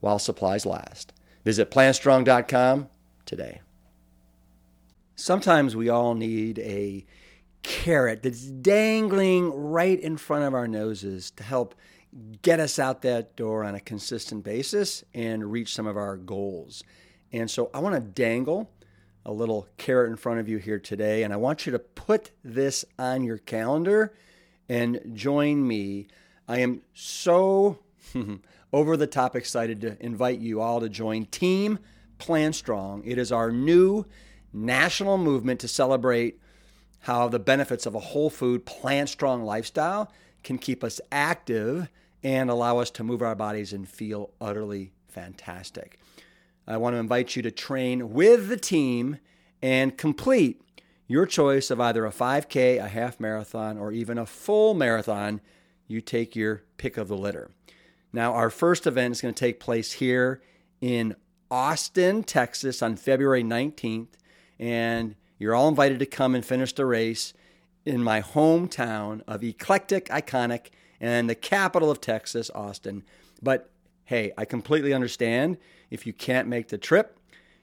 while supplies last. Visit plantstrong.com today. Sometimes we all need a carrot that's dangling right in front of our noses to help get us out that door on a consistent basis and reach some of our goals. And so I want to dangle a little carrot in front of you here today, and I want you to put this on your calendar and join me. I am so over the top excited to invite you all to join Team Plant Strong. It is our new national movement to celebrate how the benefits of a whole food, plant strong lifestyle can keep us active and allow us to move our bodies and feel utterly fantastic. I want to invite you to train with the team and complete your choice of either a 5K, a half marathon, or even a full marathon. You take your pick of the litter. Now, our first event is going to take place here in Austin, Texas on February 19th. And you're all invited to come and finish the race in my hometown of eclectic, iconic, and the capital of Texas, Austin. But hey, I completely understand if you can't make the trip,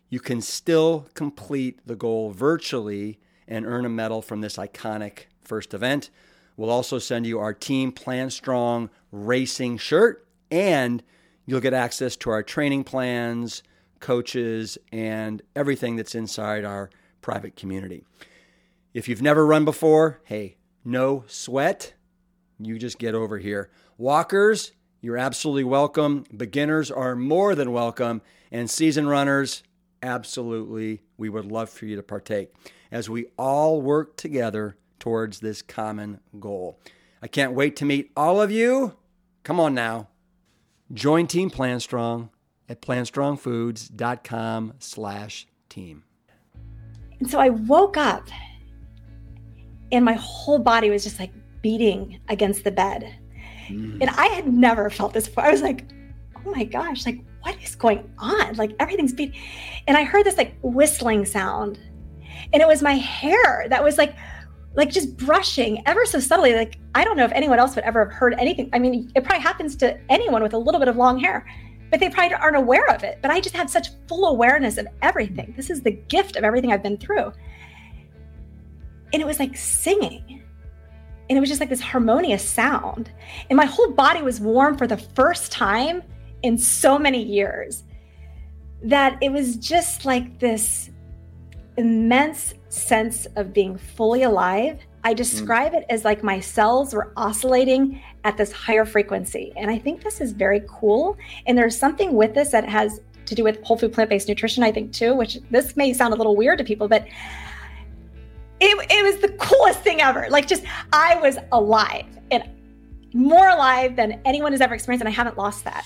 you can still complete the goal virtually and earn a medal from this iconic first event. We'll also send you our Team Plant Strong racing shirt, and you'll get access to our training plans, coaches, and everything that's inside our private community. If you've never run before, hey, no sweat. You just get over here. Walkers, you're absolutely welcome. Beginners are more than welcome. And season runners, absolutely, we would love for you to partake as we all work together towards this common goal. I can't wait to meet all of you. Come on now. Join Team Plant Strong at plantstrongfoods.com slash team. And so I woke up and my whole body was just like beating against the bed. Mm. And I had never felt this before. I was like, oh my gosh, like what is going on? Like everything's beating. And I heard this like whistling sound. And it was my hair that was like, like just brushing ever so subtly. Like, I don't know if anyone else would ever have heard anything. I mean, it probably happens to anyone with a little bit of long hair but they probably aren't aware of it. But I just have such full awareness of everything. This is the gift of everything I've been through. And it was like singing. And it was just like this harmonious sound. And my whole body was warm for the first time in so many years that it was just like this immense sense of being fully alive I mm. describe mm. it as like my cells were oscillating at this higher frequency. And I think this is very cool. And there's something with this that has to do with whole food plant based nutrition, I think, too, which this may sound a little weird to people, but it, it was the coolest thing ever. Like, just I was alive and more alive than anyone has ever experienced. And I haven't lost that.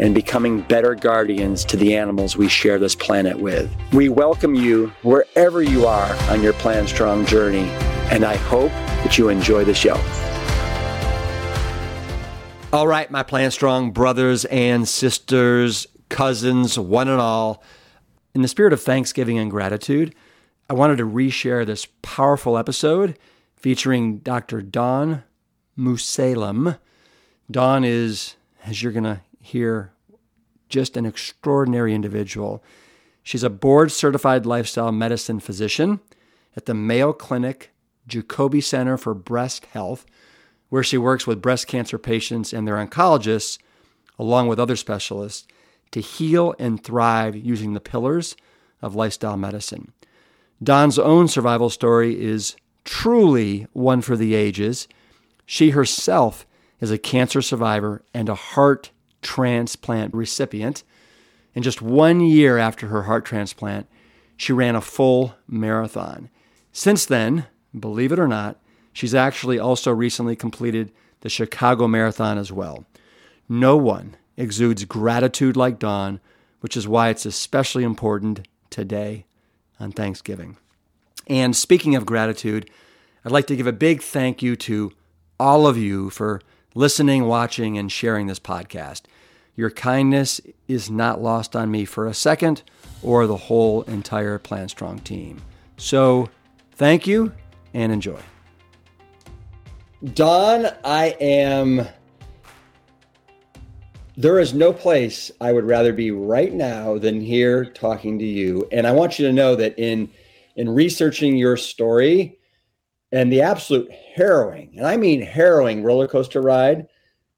and becoming better guardians to the animals we share this planet with. We welcome you wherever you are on your Plant Strong journey, and I hope that you enjoy the show. All right, my Plant Strong brothers and sisters, cousins, one and all. In the spirit of thanksgiving and gratitude, I wanted to reshare this powerful episode featuring Dr. Dawn Mussallem. Dawn is, as you're going to hear just an extraordinary individual. She's a board certified lifestyle medicine physician at the Mayo Clinic Jacoby Center for Breast Health, where she works with breast cancer patients and their oncologists, along with other specialists, to heal and thrive using the pillars of lifestyle medicine. Dawn's own survival story is truly one for the ages. She herself is a cancer survivor and a heart transplant recipient. And just one year after her heart transplant, she ran a full marathon. Since then, believe it or not, she's actually also recently completed the Chicago Marathon as well. No one exudes gratitude like Dawn, which is why it's especially important today on Thanksgiving. And speaking of gratitude, I'd like to give a big thank you to all of you for listening, watching, and sharing this podcast. Your kindness is not lost on me for a second or the whole entire Plant Strong team. So, thank you and enjoy. Dawn, I am. There is no place I would rather be right now than here talking to you. And I want you to know that in in researching your story and the absolute harrowing, and I mean harrowing roller coaster ride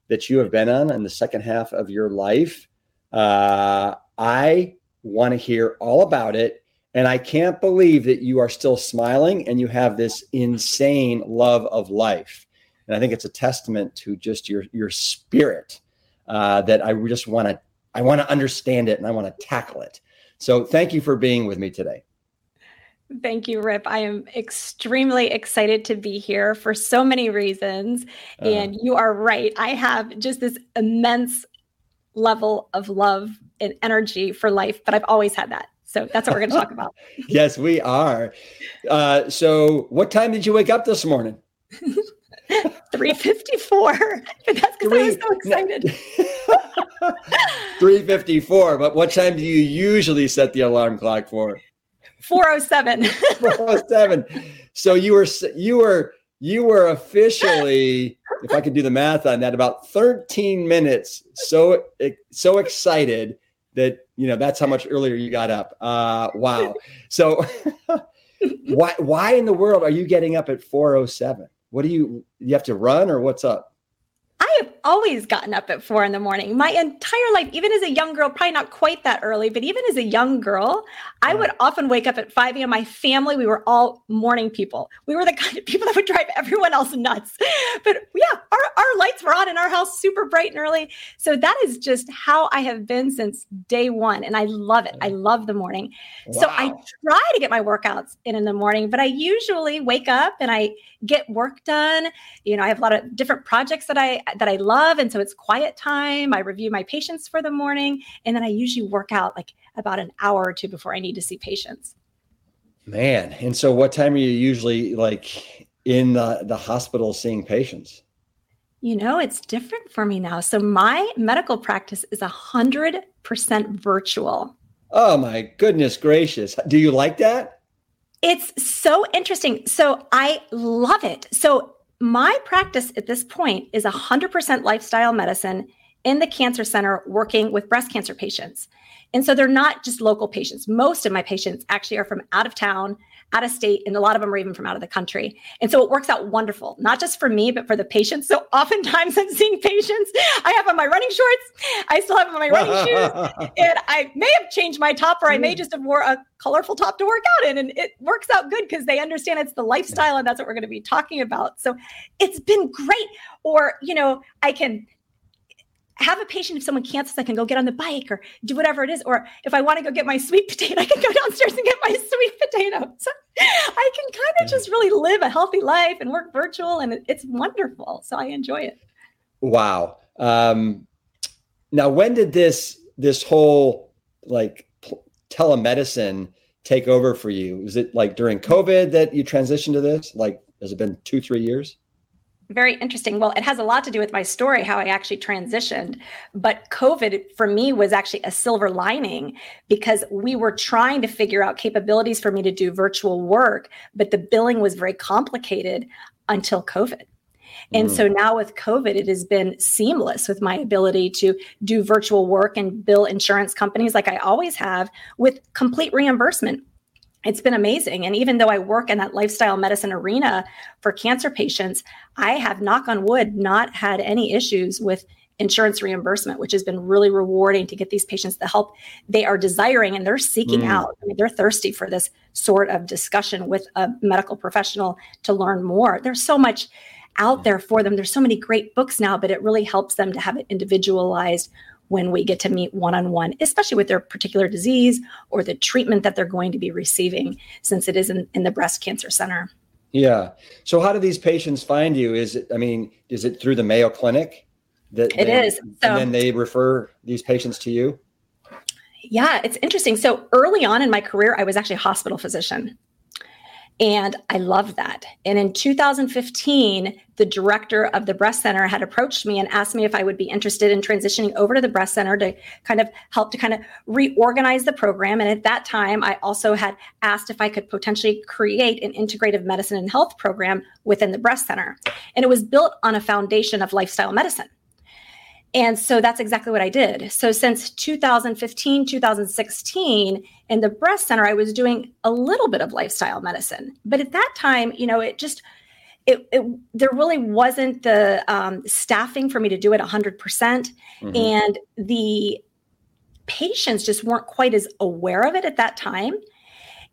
that you have been on in the second half of your life, uh, I want to hear all about it. And I can't believe that you are still smiling and you have this insane love of life. And I think it's a testament to just your your spirit uh, that I just want to I want to understand it and I want to tackle it. So thank you for being with me today. Thank you, Rip. I am extremely excited to be here for so many reasons. Uh, and you are right. I have just this immense level of love and energy for life, but I've always had that. So that's what we're going to talk about. yes, we are. Uh, so, what time did you wake up this morning? 354. But that's because I was so excited. 354. But what time do you usually set the alarm clock for? 407. 407. So you were you were you were officially, if I could do the math on that, about 13 minutes. So so excited that you know that's how much earlier you got up. Uh, wow. So why why in the world are you getting up at 407? What do you you have to run or what's up? I have always gotten up at four in the morning. My entire life, even as a young girl, probably not quite that early, but even as a young girl, I mm. would often wake up at 5 a.m. My family, we were all morning people. We were the kind of people that would drive everyone else nuts. But yeah, our, our lights were on in our house super bright and early. So that is just how I have been since day one. And I love it. I mm. love the morning. Wow. So I try to get my workouts in in the morning, but I usually wake up and I get work done. You know, I have a lot of different projects that I that I love. And so it's quiet time. I review my patients for the morning. And then I usually work out like about an hour or two before I need to see patients. Man. And so what time are you usually like in the, the hospital seeing patients? You know, it's different for me now. So my medical practice is a hundred percent virtual. Oh my goodness gracious. Do you like that? It's so interesting. So I love it. So my practice at this point is 100% lifestyle medicine in the cancer center working with breast cancer patients. And so they're not just local patients. Most of my patients actually are from out of town, out of state, and a lot of them are even from out of the country. And so it works out wonderful, not just for me, but for the patients. So oftentimes I'm seeing patients, I have on my running shorts, I still have on my running shoes, and I may have changed my top or I may hmm. just have wore a colorful top to work out in. And it works out good because they understand it's the lifestyle and that's what we're going to be talking about. So it's been great. Or, you know, I can have a patient if someone cancels i can go get on the bike or do whatever it is or if i want to go get my sweet potato i can go downstairs and get my sweet potato. So i can kind of just really live a healthy life and work virtual and it's wonderful. So i enjoy it. Wow. Um, now when did this this whole like telemedicine take over for you? Was it like during covid that you transitioned to this? Like has it been two three years very interesting. Well, it has a lot to do with my story, how I actually transitioned. But COVID for me was actually a silver lining because we were trying to figure out capabilities for me to do virtual work, but the billing was very complicated until COVID. And mm. so now with COVID, it has been seamless with my ability to do virtual work and bill insurance companies like I always have with complete reimbursement it's been amazing. And even though I work in that lifestyle medicine arena for cancer patients, I have, knock on wood, not had any issues with insurance reimbursement, which has been really rewarding to get these patients the help they are desiring and they're seeking mm. out. I mean, they're thirsty for this sort of discussion with a medical professional to learn more. There's so much out there for them. There's so many great books now, but it really helps them to have it individualized when we get to meet one on one, especially with their particular disease or the treatment that they're going to be receiving, since it is in, in the breast cancer center. Yeah. So, how do these patients find you? Is it, I mean, is it through the Mayo Clinic? That it they, is. So, and then they refer these patients to you? Yeah, it's interesting. So, early on in my career, I was actually a hospital physician. And I loved that. And in 2015, the director of the breast center had approached me and asked me if I would be interested in transitioning over to the breast center to kind of help to kind of reorganize the program. And at that time, I also had asked if I could potentially create an integrative medicine and health program within the breast center. And it was built on a foundation of lifestyle medicine. And so that's exactly what I did. So since 2015, 2016, in the breast center, I was doing a little bit of lifestyle medicine. But at that time, you know, it just, it, it there really wasn't the um, staffing for me to do it 100%. percent mm hmm And the patients just weren't quite as aware of it at that time.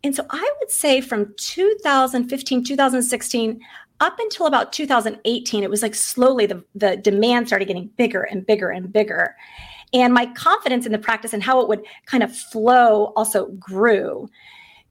And so I would say from 2015, 2016, up until about 2018, it was like slowly the, the demand started getting bigger and bigger and bigger. And my confidence in the practice and how it would kind of flow also grew.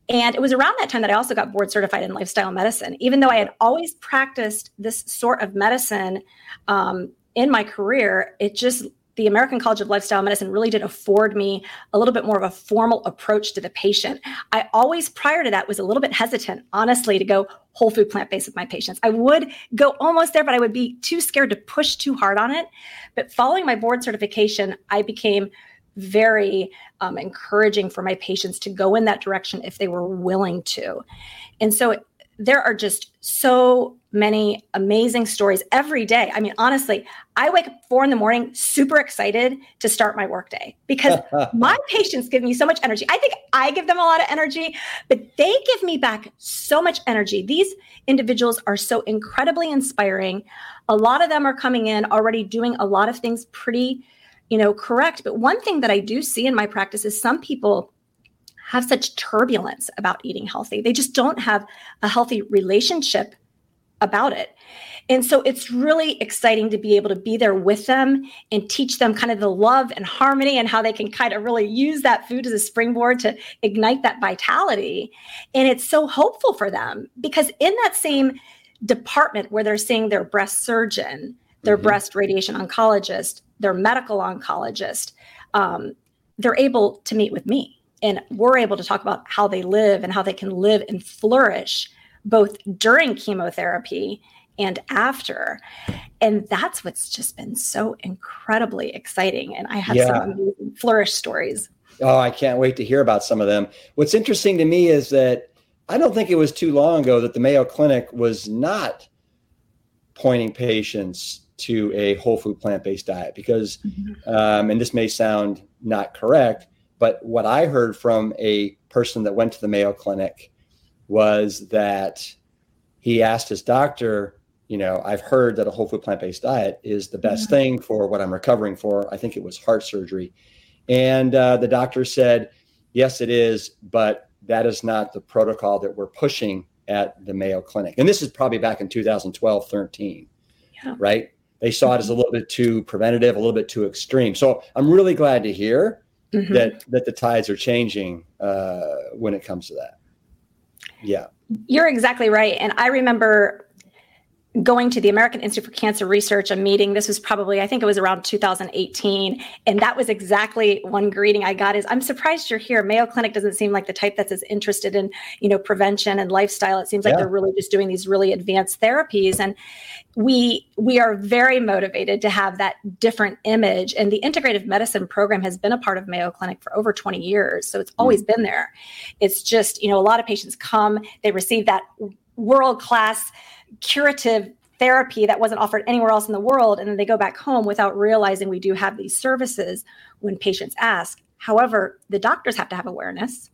And it was around that time that I also got board certified in lifestyle medicine. Even though I had always practiced this sort of medicine um, in my career, it just the American College of Lifestyle Medicine really did afford me a little bit more of a formal approach to the patient. I always, prior to that, was a little bit hesitant, honestly, to go whole food plant based with my patients. I would go almost there, but I would be too scared to push too hard on it. But following my board certification, I became very um, encouraging for my patients to go in that direction if they were willing to. And so there are just so many amazing stories every day. I mean, honestly, I wake up four in the morning, super excited to start my workday because my patients give me so much energy. I think I give them a lot of energy, but they give me back so much energy. These individuals are so incredibly inspiring. A lot of them are coming in already doing a lot of things pretty, you know, correct. But one thing that I do see in my practice is some people have such turbulence about eating healthy. They just don't have a healthy relationship about it. And so it's really exciting to be able to be there with them and teach them kind of the love and harmony and how they can kind of really use that food as a springboard to ignite that vitality. And it's so hopeful for them because in that same department where they're seeing their breast surgeon, their mm-hmm. breast radiation oncologist, their medical oncologist, um, they're able to meet with me and we're able to talk about how they live and how they can live and flourish both during chemotherapy and after. And that's what's just been so incredibly exciting. And I have yeah. some amazing flourish stories. Oh, I can't wait to hear about some of them. What's interesting to me is that I don't think it was too long ago that the Mayo Clinic was not pointing patients to a whole food plant based diet because, mm-hmm. um, and this may sound not correct, but what I heard from a person that went to the Mayo Clinic was that he asked his doctor, you know, I've heard that a whole food plant based diet is the best thing for what I'm recovering for. I think it was heart surgery. And uh, the doctor said, yes, it is, but that is not the protocol that we're pushing at the Mayo Clinic. And this is probably back in 2012, 13, yeah. right? They saw it as a little bit too preventative, a little bit too extreme. So I'm really glad to hear mm-hmm. that that the tides are changing uh, when it comes to that. Yeah, you're exactly right. And I remember going to the American Institute for Cancer Research, a meeting. This was probably, I think it was around 2018. And that was exactly one greeting I got is I'm surprised you're here. Mayo Clinic doesn't seem like the type that's as interested in, you know, prevention and lifestyle. It seems like yeah. they're really just doing these really advanced therapies. And we we are very motivated to have that different image. And the integrative medicine program has been a part of Mayo Clinic for over 20 years. So it's always mm-hmm. been there. It's just, you know, a lot of patients come, they receive that world class curative therapy that wasn't offered anywhere else in the world. And then they go back home without realizing we do have these services when patients ask. However, the doctors have to have awareness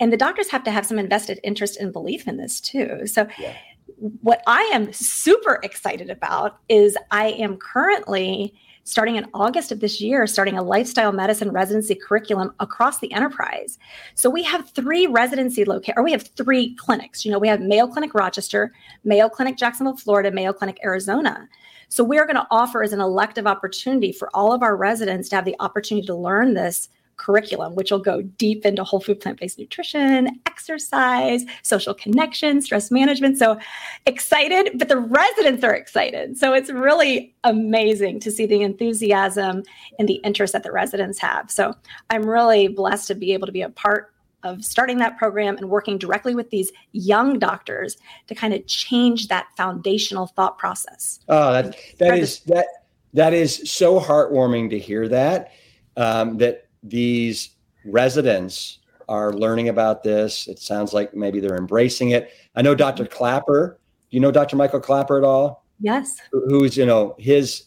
and the doctors have to have some invested interest and belief in this too. So, yeah. What I am super excited about is I am currently starting in August of this year, starting a lifestyle medicine residency curriculum across the enterprise. So we have three residency locations, or we have three clinics. You know, we have Mayo Clinic Rochester, Mayo Clinic Jacksonville, Florida, Mayo Clinic Arizona. So we're going to offer as an elective opportunity for all of our residents to have the opportunity to learn this curriculum, which will go deep into whole food plant based nutrition, exercise, social connection, stress management. So excited, but the residents are excited. So it's really amazing to see the enthusiasm and the interest that the residents have. So I'm really blessed to be able to be a part of starting that program and working directly with these young doctors to kind of change that foundational thought process. Oh, that that is that that is so heartwarming to hear that. Um, that these residents are learning about this. It sounds like maybe they're embracing it. I know Dr. Klaper. Do you know Dr. Michael Klaper at all? Yes. Who's, you know, his,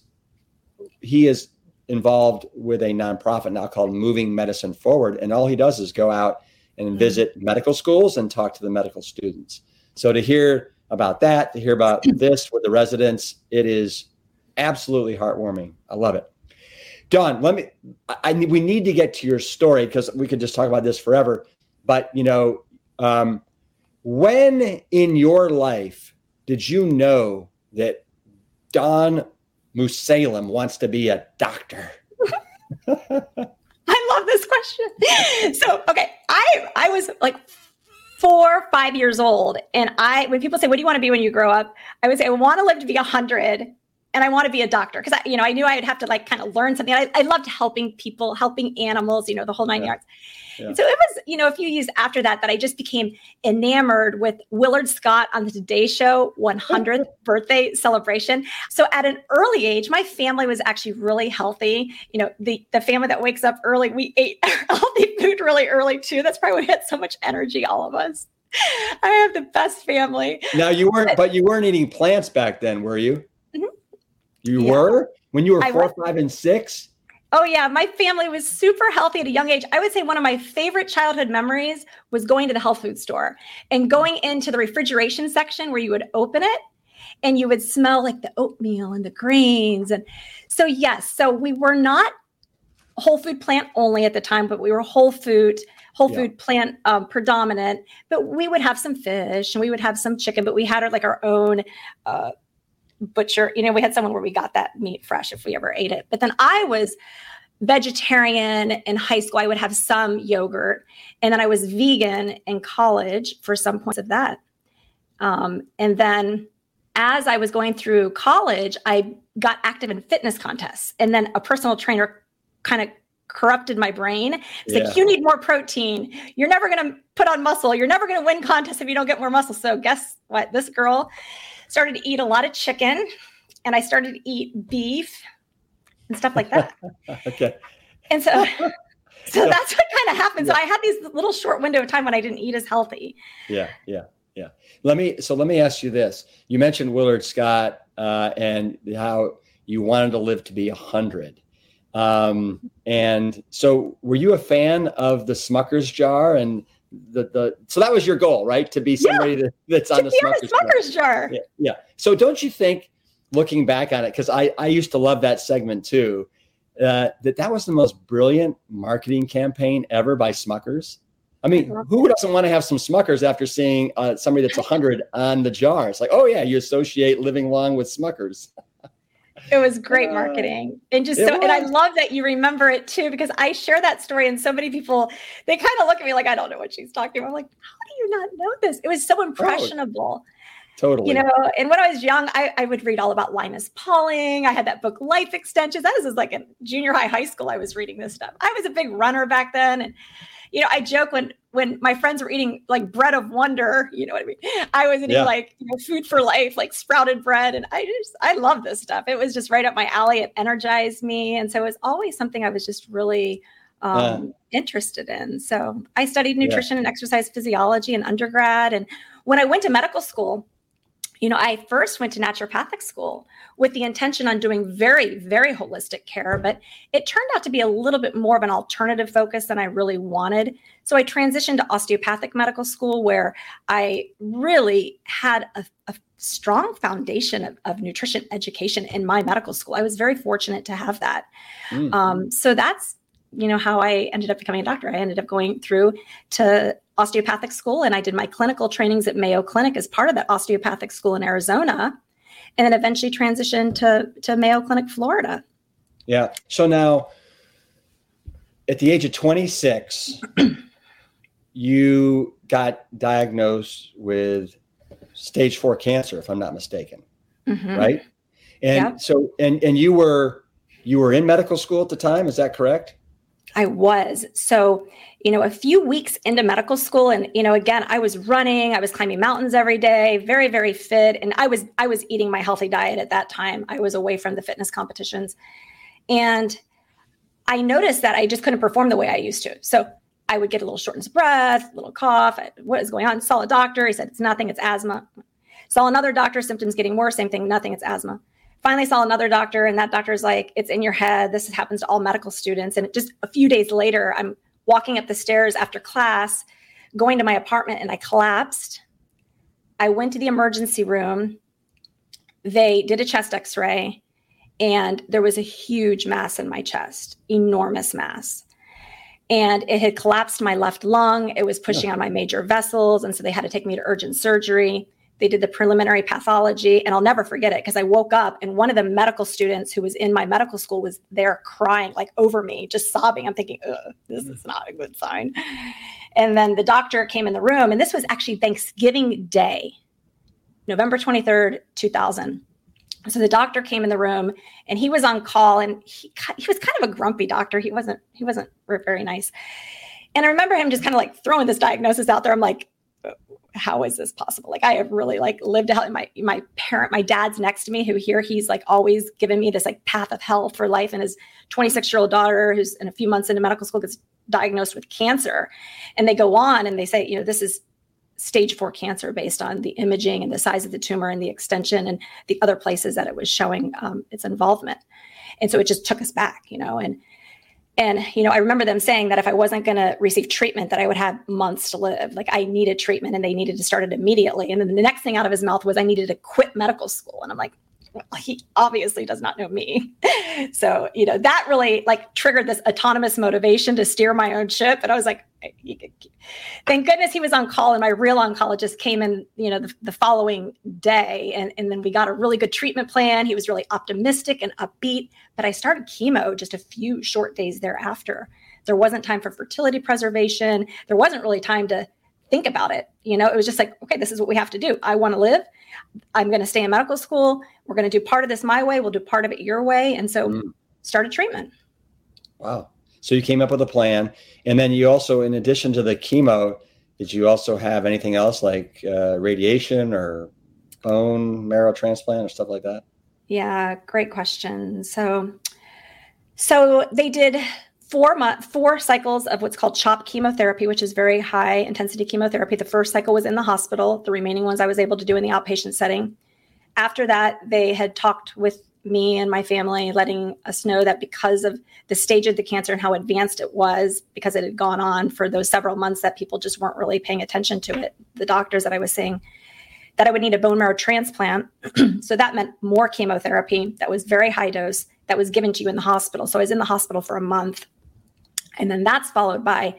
he is involved with a nonprofit now called Moving Medicine Forward. And all he does is go out and mm-hmm. visit medical schools and talk to the medical students. So to hear about that, to hear about this with the residents, it is absolutely heartwarming. I love it. Dawn, let me. I, we need to get to your story because we could just talk about this forever. But you know, um, when in your life did you know that Dawn Mussallem wants to be a doctor? I love this question. So, okay, I I was like four, five years old, and I when people say, "What do you want to be when you grow up?" I would say, "I want to live to be a hundred and I want to be a doctor because I, you know, I knew I would have to like kind of learn something. I, I loved helping people, helping animals, you know, the whole nine yeah. yards. Yeah. So it was, you know, a few years after that that I just became enamored with Willard Scott on the Today Show 100th birthday celebration. So at an early age, my family was actually really healthy. You know, the the family that wakes up early, we ate healthy food really early too. That's probably why we had so much energy, all of us. I have the best family. Now you weren't, but you weren't eating plants back then, were you? You yeah. were when you were I four, was. five, and six. Oh yeah, my family was super healthy at a young age. I would say one of my favorite childhood memories was going to the health food store and going into the refrigeration section where you would open it and you would smell like the oatmeal and the grains and so yes, so we were not whole food plant only at the time, but we were whole food whole yeah. food plant um, predominant but we would have some fish and we would have some chicken but we had our, like our own uh, butcher. You know, we had someone where we got that meat fresh if we ever ate it. But then I was vegetarian in high school. I would have some yogurt. And then I was vegan in college for some points of that. Um, and then as I was going through college, I got active in fitness contests. And then a personal trainer kind of corrupted my brain. It's yeah. like, you need more protein. You're never going to put on muscle. You're never going to win contests if you don't get more muscle. So, guess what? This girl started to eat a lot of chicken and I started to eat beef and stuff like that. okay. And so so that's what kind of happened. Yeah. So I had these little short window of time when I didn't eat as healthy. Yeah, yeah, yeah. Let me so let me ask you this. You mentioned Willard Scott uh, and how you wanted to live to be a hundred. Um, and so were you a fan of the Smucker's jar and the the so that was your goal, right? To be somebody yeah. that, that's to on the Smucker's, Smucker's jar. jar. Yeah, yeah. So don't you think, looking back on it, because I I used to love that segment too, uh, that that was the most brilliant marketing campaign ever by Smuckers. I mean, who doesn't want to have some Smuckers after seeing uh, somebody that's 100 on the jar? It's like, oh yeah, you associate living long with Smuckers. It was great uh, marketing. And just so, and I love that you remember it too, because I share that story and so many people, they kind of look at me like, I don't know what she's talking about. I'm like, how do you not know this? It was so impressionable. Totally. You know, and when I was young, I, I would read all about Linus Pauling. I had that book, Life Extensions. That was like in junior high, high school. I was reading this stuff. I was a big runner back then. And, you know, I joke when when my friends were eating like bread of wonder, you know what I mean? I was eating yeah. like you know, food for life, like sprouted bread. And I just, I love this stuff. It was just right up my alley. It energized me. And so it was always something I was just really um, interested in. So I studied nutrition yeah. and exercise physiology in undergrad. And when I went to medical school, you know, I first went to naturopathic school with the intention on doing very, very holistic care, but it turned out to be a little bit more of an alternative focus than I really wanted. So I transitioned to osteopathic medical school where I really had a, a strong foundation of, of, nutrition education in my medical school. I was very fortunate to have that. Mm. Um, so that's you know how I ended up becoming a doctor. I ended up going through to osteopathic school and I did my clinical trainings at Mayo Clinic as part of that osteopathic school in Arizona and then eventually transitioned to to Mayo Clinic Florida. Yeah. So now at the age of 26 you got diagnosed with stage 4 cancer if I'm not mistaken. Mm-hmm. Right? And yep. so and and you were you were in medical school at the time, is that correct? I was. So, you know, a few weeks into medical school and you know, again, I was running, I was climbing mountains every day, very very fit and I was I was eating my healthy diet at that time. I was away from the fitness competitions. And I noticed that I just couldn't perform the way I used to. So, I would get a little shortness of breath, a little cough. What is going on? Saw a doctor. He said it's nothing, it's asthma. Saw another doctor, symptoms getting worse, same thing, nothing, it's asthma finally saw another doctor and that doctor's like it's in your head. This happens to all medical students. And just a few days later i'm walking up the stairs after class going to my apartment and i collapsed. I went to the emergency room. They did a chest x-ray and there was a huge mass in my chest enormous mass. And it had collapsed my left lung. It was pushing on my major vessels and so they had to take me to urgent surgery they did the preliminary pathology, and I'll never forget it because I woke up and one of the medical students who was in my medical school was there crying like over me, just sobbing. I'm thinking, this is not a good sign. And then the doctor came in the room, and this was actually Thanksgiving Day, November 23rd, 2000. So the doctor came in the room and he was on call and he, he was kind of a grumpy doctor. He wasn't he wasn't very nice. And I remember him just kind of like throwing this diagnosis out there. I'm like, how is this possible? Like I have really like lived out my my parent, my dad's next to me who here he's like always given me this like path of hell for life. And his 26 year old daughter who's in a few months into medical school gets diagnosed with cancer. And they go on and they say, you know, this is stage four cancer based on the imaging and the size of the tumor and the extension and the other places that it was showing um, its involvement. And so it just took us back, you know, and and you know i remember them saying that if i wasn't going to receive treatment that i would have months to live. Like i needed treatment and they needed to start it immediately. And then the next thing out of his mouth was i needed to quit medical school. And i'm like he obviously does not know me. So you know that really like triggered this autonomous motivation to steer my own ship. And i was like thank goodness he was on call and my real oncologist came in you know the, the, following day. And, and then we got a really good treatment plan. He was really optimistic and upbeat. But i started chemo just a few short days thereafter. There wasn't time for fertility preservation. There wasn't really time to think about it. You know it was just like okay this is what we have to do. I want to live i'm going to stay in medical school we're going to do part of this my way we'll do part of it your way and so mm. started treatment wow so you came up with a plan, and then you also, in addition to the chemo, did you also have anything else like uh, radiation or bone marrow transplant or stuff like that? Yeah, great question. So, so they did four month, four cycles of what's called CHOP chemotherapy, which is very high intensity chemotherapy. The first cycle was in the hospital. The remaining ones I was able to do in the outpatient setting. After that, they had talked with me and my family, letting us know that because of the stage of the cancer and how advanced it was, because it had gone on for those several months that people just weren't really paying attention to it, the doctors that I was seeing, that I would need a bone marrow transplant. so that meant more chemotherapy that was very high dose that was given to you in the hospital. So I was in the hospital for a month. And then that's followed by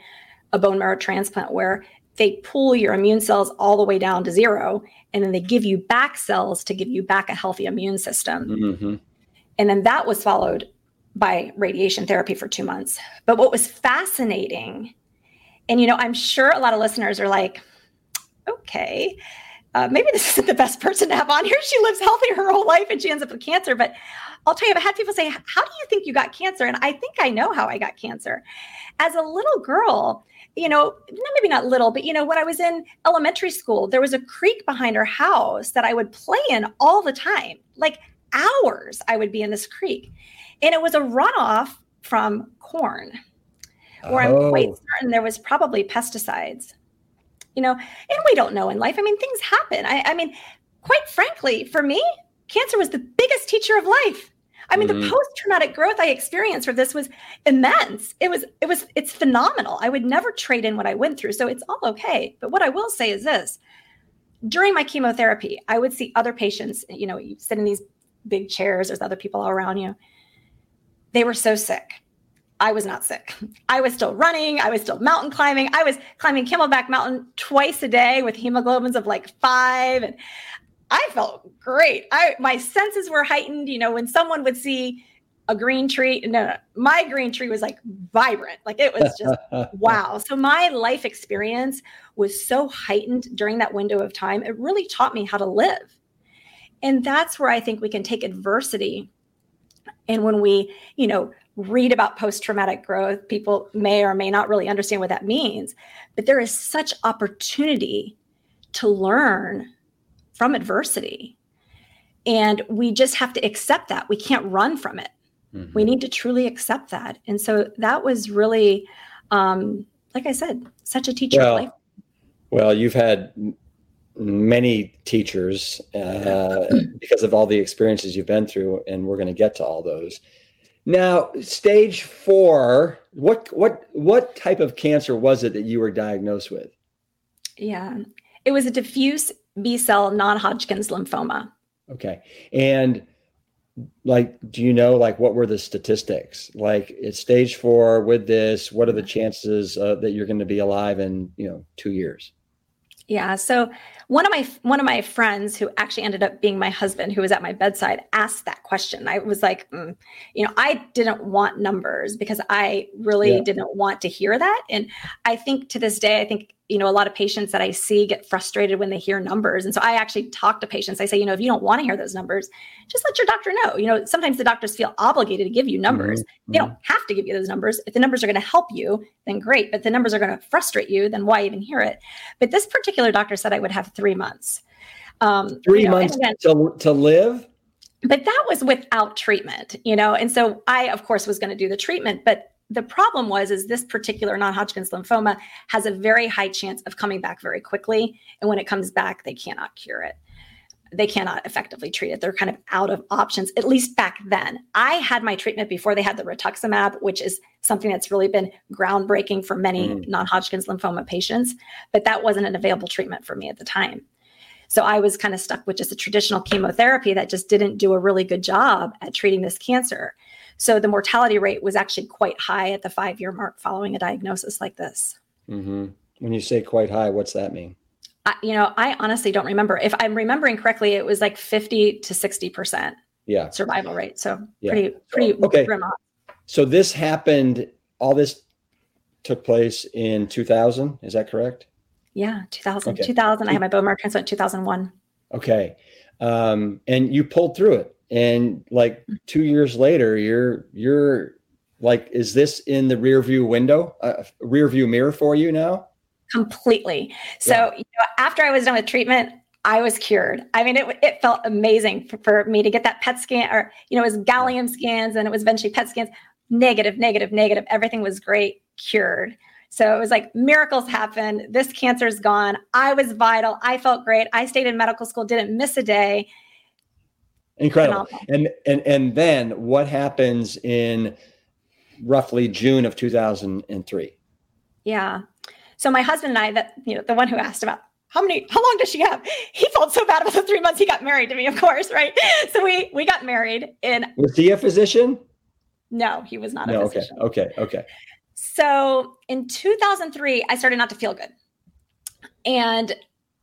a bone marrow transplant where they pull your immune cells all the way down to zero and then they give you back cells to give you back a healthy immune system. Mm-hmm. and then that was followed by radiation therapy for two months. But what was fascinating and you know i'm sure a lot of listeners are like okay uh, maybe this isn't the best person to have on here. She lives healthy her whole life and she ends up with cancer. But i'll tell you i've had people say how do you think you got cancer and i think i know how i got cancer as a little girl you know, maybe not little, but you know, when I was in elementary school, there was a creek behind our house that I would play in all the time. Like hours I would be in this creek. And it was a runoff from corn, where oh. I'm quite oh. certain there was probably pesticides. You know, and we don't know in life. I mean, things happen. I, I mean, quite frankly, for me, cancer was the biggest teacher of life. I mean, mm-hmm. the post-traumatic growth I experienced for this was immense. It was, it was, it's phenomenal. I would never trade in what I went through. So it's all okay. But what I will say is this during my chemotherapy, I would see other patients, you know, you sit in these big chairs, there's other people all around you. They were so sick. I was not sick. I was still running. I was still mountain climbing. I was climbing Camelback Mountain twice a day with hemoglobins of like five. And I felt great. I my senses were heightened. You know, when someone would see a green tree, no, no, my green tree was like vibrant. Like it was just wow. So my life experience was so heightened during that window of time. It really taught me how to live. And that's where I think we can take adversity. And when we, you know, read about post traumatic growth, people may or may not really understand what that means. But there is such opportunity to learn from adversity. And we just have to accept that. We can't run from it. Mm-hmm. We need to truly accept that. And so that was really, um, like I said, such a teacher well, Well, you've had many teachers uh, because of all the experiences you've been through, and we're going to get to all those. Now, stage four, what what what type of cancer was it that you were diagnosed with? Yeah, it was a diffuse B cell non Hodgkin's lymphoma. Okay, and like, do you know like what were the statistics? Like, it's stage four with this. What are the chances uh, that you're going to be alive in you know two years? Yeah. So one of my one of my friends who actually ended up being my husband, who was at my bedside, asked that question. I was like, mm, you know, I didn't want numbers because I really yeah. didn't want to hear that. And I think to this day, I think you know, a lot of patients that I see get frustrated when they hear numbers. And so I actually talk to patients. I say, you know, if you don't want to hear those numbers, just let your doctor know. You know, sometimes the doctors feel obligated to give you numbers. Mm-hmm. They don't have to give you those numbers. If the numbers are going to help you, then great. But the numbers are going to frustrate you, then why even hear it? But this particular doctor said I would have three months. Um, three you know, months again, to, to live? But that was without treatment, you know. And so I, of course, was going to do the treatment, but the problem was is this particular non-hodgkin's lymphoma has a very high chance of coming back very quickly and when it comes back they cannot cure it they cannot effectively treat it they're kind of out of options at least back then i had my treatment before they had the rituximab which is something that's really been groundbreaking for many mm. non-hodgkin's lymphoma patients but that wasn't an available treatment for me at the time so I was kind of stuck with just a traditional chemotherapy that just didn't do a really good job at treating this cancer. So the mortality rate was actually quite high at the five year mark following a diagnosis like this. Mm-hmm. When you say quite high, what's that mean? I, you know, I honestly don't remember. If I'm remembering correctly, it was like 50 to 60% yeah. survival rate. So yeah. pretty, pretty so, okay. grim So this happened, all this took place in 2000. Is that correct? Yeah, 2000. Okay. 2000. I had my bone marrow transplant 2001. Okay. Um, and you pulled through it and like two years later you're you're like is this in the rear view window uh, rear view mirror for you now completely. So yeah. you know, after i was done with treatment i was cured. I mean it, it felt amazing for, for, me to get that pet scan or you know it was gallium scans and it was eventually pet scans. Negative negative negative. Everything was great cured. So it was like miracles happen. this cancer is gone. I was vital. I felt great. I stayed in medical school didn't miss a day. Incredible. And and and then what happens in roughly June of 2003? Yeah. So my husband and I, that you know, the one who asked about how many, how long does she have? He felt so bad about the three months. He got married to me, of course, right? So we we got married. In was he a physician? No, he was not no, a physician. Okay, okay, okay. So in 2003, I started not to feel good, and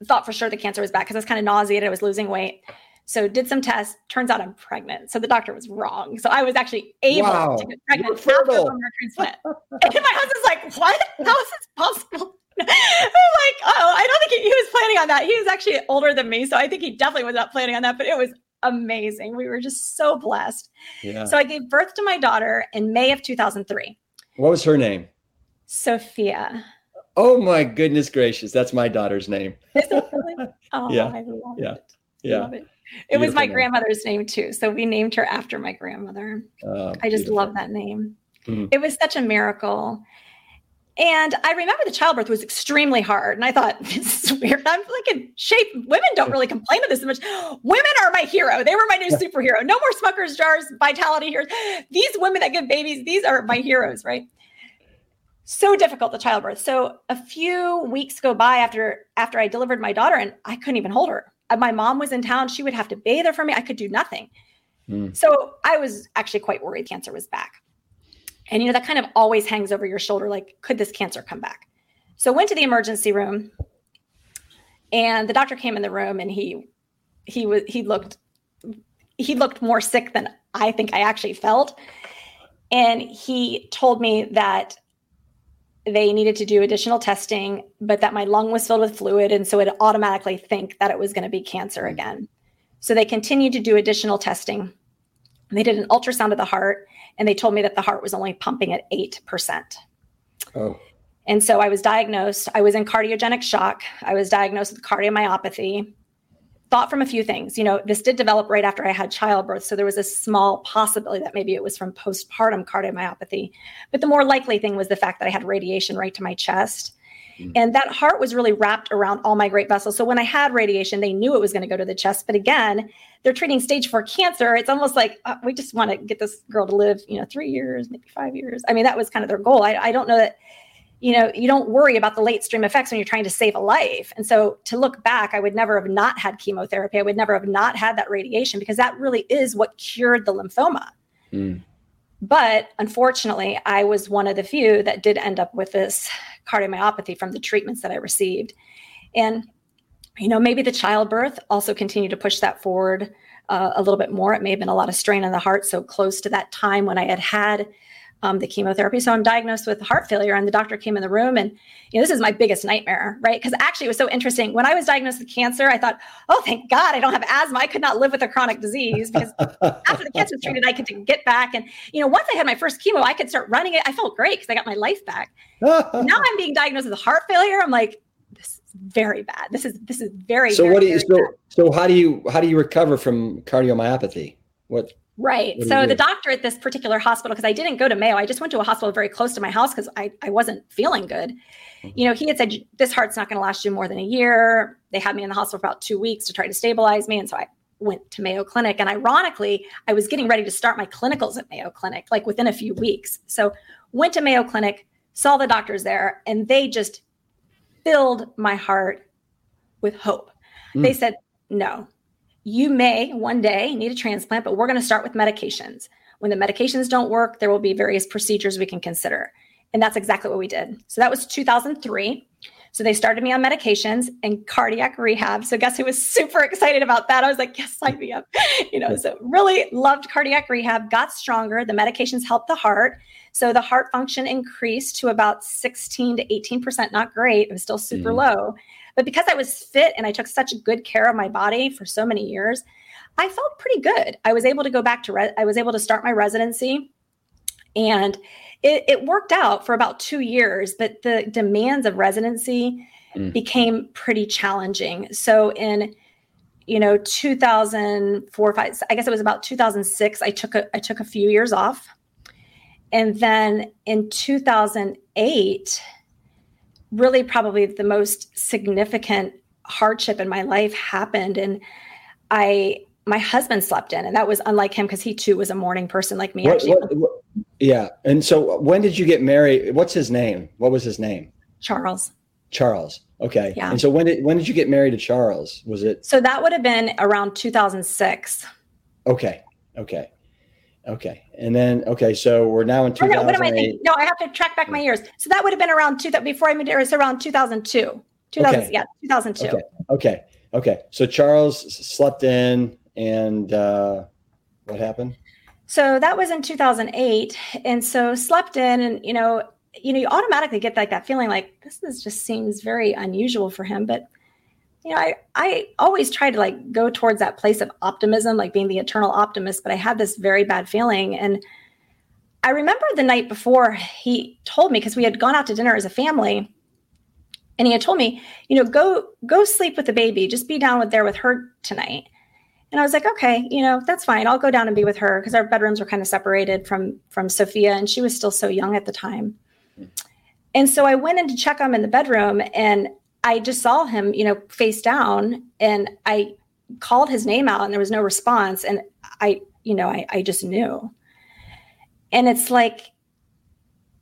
thought for sure the cancer was back because I was kind of nauseated. I was losing weight. So did some tests. Turns out I'm pregnant. So the doctor was wrong. So I was actually able wow. to get pregnant after the transplant. and my husband's like, "What? How is this possible?" I'm like, "Oh, I don't think he, he was planning on that. He was actually older than me, so I think he definitely was not planning on that." But it was amazing. We were just so blessed. Yeah. So I gave birth to my daughter in May of 2003. What was her name? Sophia. Oh my goodness gracious, that's my daughter's name. oh, yeah. I love yeah. it. Yeah. Love it. It was my name. grandmother's name too. So we named her after my grandmother. Oh, I just beautiful. love that name. Mm-hmm. It was such a miracle. And I remember the childbirth was extremely hard. And I thought, this is weird. I'm like in shape. Women don't really complain of this as much. Women are my hero. They were my new superhero. No more Smucker's jars, vitality heroes. These women that give babies, these are my heroes, right? So difficult, the childbirth. So a few weeks go by after after I delivered my daughter, and I couldn't even hold her. Uh, my mom was in town. She would have to bathe her for me. I could do nothing. Mm. So I was actually quite worried cancer was back. And, you know, that kind of always hangs over your shoulder like, could this cancer come back? So went to the emergency room and the doctor came in the room and he, he was, he looked, he looked more sick than I think I actually felt. And he told me that they needed to do additional testing, but that my lung was filled with fluid. And so it automatically think that it was going to be cancer mm. again. So they continued to do additional testing. They did an ultrasound of the heart and they told me that the heart was only pumping at 8%. Oh. And so I was diagnosed, I was in cardiogenic shock. I was diagnosed with cardiomyopathy. Thought from a few things. You know, this did develop right after I had childbirth. So there was a small possibility that maybe it was from postpartum cardiomyopathy. But the more likely thing was the fact that I had radiation right to my chest. Mm. And that heart was really wrapped around all my great vessels. So when I had radiation, they knew it was going to go to the chest. But again, they're treating stage four cancer. It's almost like uh, we just want to get this girl to live, you know, three years, maybe five years. I mean, that was kind of their goal. I, I don't know that, you know, you don't worry about the late stream effects when you're trying to save a life. And so to look back, I would never have not had chemotherapy. I would never have not had that radiation because that really is what cured the lymphoma. Mm. But unfortunately, I was one of the few that did end up with this cardiomyopathy from the treatments that I received. And, you know, maybe the childbirth also continued to push that forward uh, a little bit more. It may have been a lot of strain on the heart. So close to that time when I had had um, the chemotherapy. So I'm diagnosed with heart failure, and the doctor came in the room, and you know this is my biggest nightmare, right? Because actually it was so interesting. When I was diagnosed with cancer, I thought, oh, thank God, I don't have asthma. I could not live with a chronic disease because after the cancer was treated, I could get back. And you know, once I had my first chemo, I could start running it. I felt great because I got my life back. now I'm being diagnosed with heart failure. I'm like, this is very bad. This is this is very. So very, what do you so so how do you how do you recover from cardiomyopathy? What Right. So the doctor at this particular hospital, because I didn't go to Mayo, I just went to a hospital very close to my house because I, I wasn't feeling good. Mm-hmm. You know, he had said, This heart's not going to last you more than a year. They had me in the hospital for about two weeks to try to stabilize me. And so I went to Mayo Clinic. And ironically, I was getting ready to start my clinicals at Mayo Clinic, like within a few weeks. So went to Mayo Clinic, saw the doctors there, and they just filled my heart with hope. Mm. They said, No, you may one day need a transplant, but we're going to start with medications. When the medications don't work, there will be various procedures we can consider. And that's exactly what we did. So that was 2003. So they started me on medications and cardiac rehab. So guess who was super excited about that? I was like, yes, sign me up. You know, so really loved cardiac rehab, got stronger. The medications helped the heart. So the heart function increased to about 16 to 18%, not great. It was still super mm. low. But because I was fit and I took such good care of my body for so many years, I felt pretty good. I was able to go back to, re- I was able to start my residency and it, it, worked out for about two years, but the demands of residency mm. became pretty challenging. So in, you know, 2004, five, I guess it was about 2006, I took a, I took a few years off. And then in 2008, really probably the most significant hardship in my life happened. And i my husband slept in and that was unlike him because he too was a morning person like me what, what, what, yeah. And so uh, when did you get married? What's his name? What was his name? Charles. Charles. Okay. Yeah. And so when did when did you get married to charles? Was it so that would have been around 2006 okay. Okay Okay. And then, okay, so we're now in 2008. no, what am I thinking? No, I have to track back my years. So that would have been around two, that before I moved here, it's around 2002. 2000, okay. yeah, 2002. Okay. okay. Okay. So Charles slept in and uh, what happened? So that was in 2008. And so slept in and, you know, you know, you automatically get like that feeling like this is just seems very unusual for him, but you know, I, I always try to like go towards that place of optimism, like being the eternal optimist, but I had this very bad feeling. And I remember the night before he told me, because we had gone out to dinner as a family, and he had told me, you know, go go sleep with the baby, just be down with there with her tonight. And I was like, okay, you know, that's fine. I'll go down and be with her because our bedrooms were kind of separated from from Sophia, and she was still so young at the time. Hmm. And so I went in to check him in the bedroom and I just saw him, you know, face down and I called his name out and there was no response. And I, you know, I, I just knew. And it's like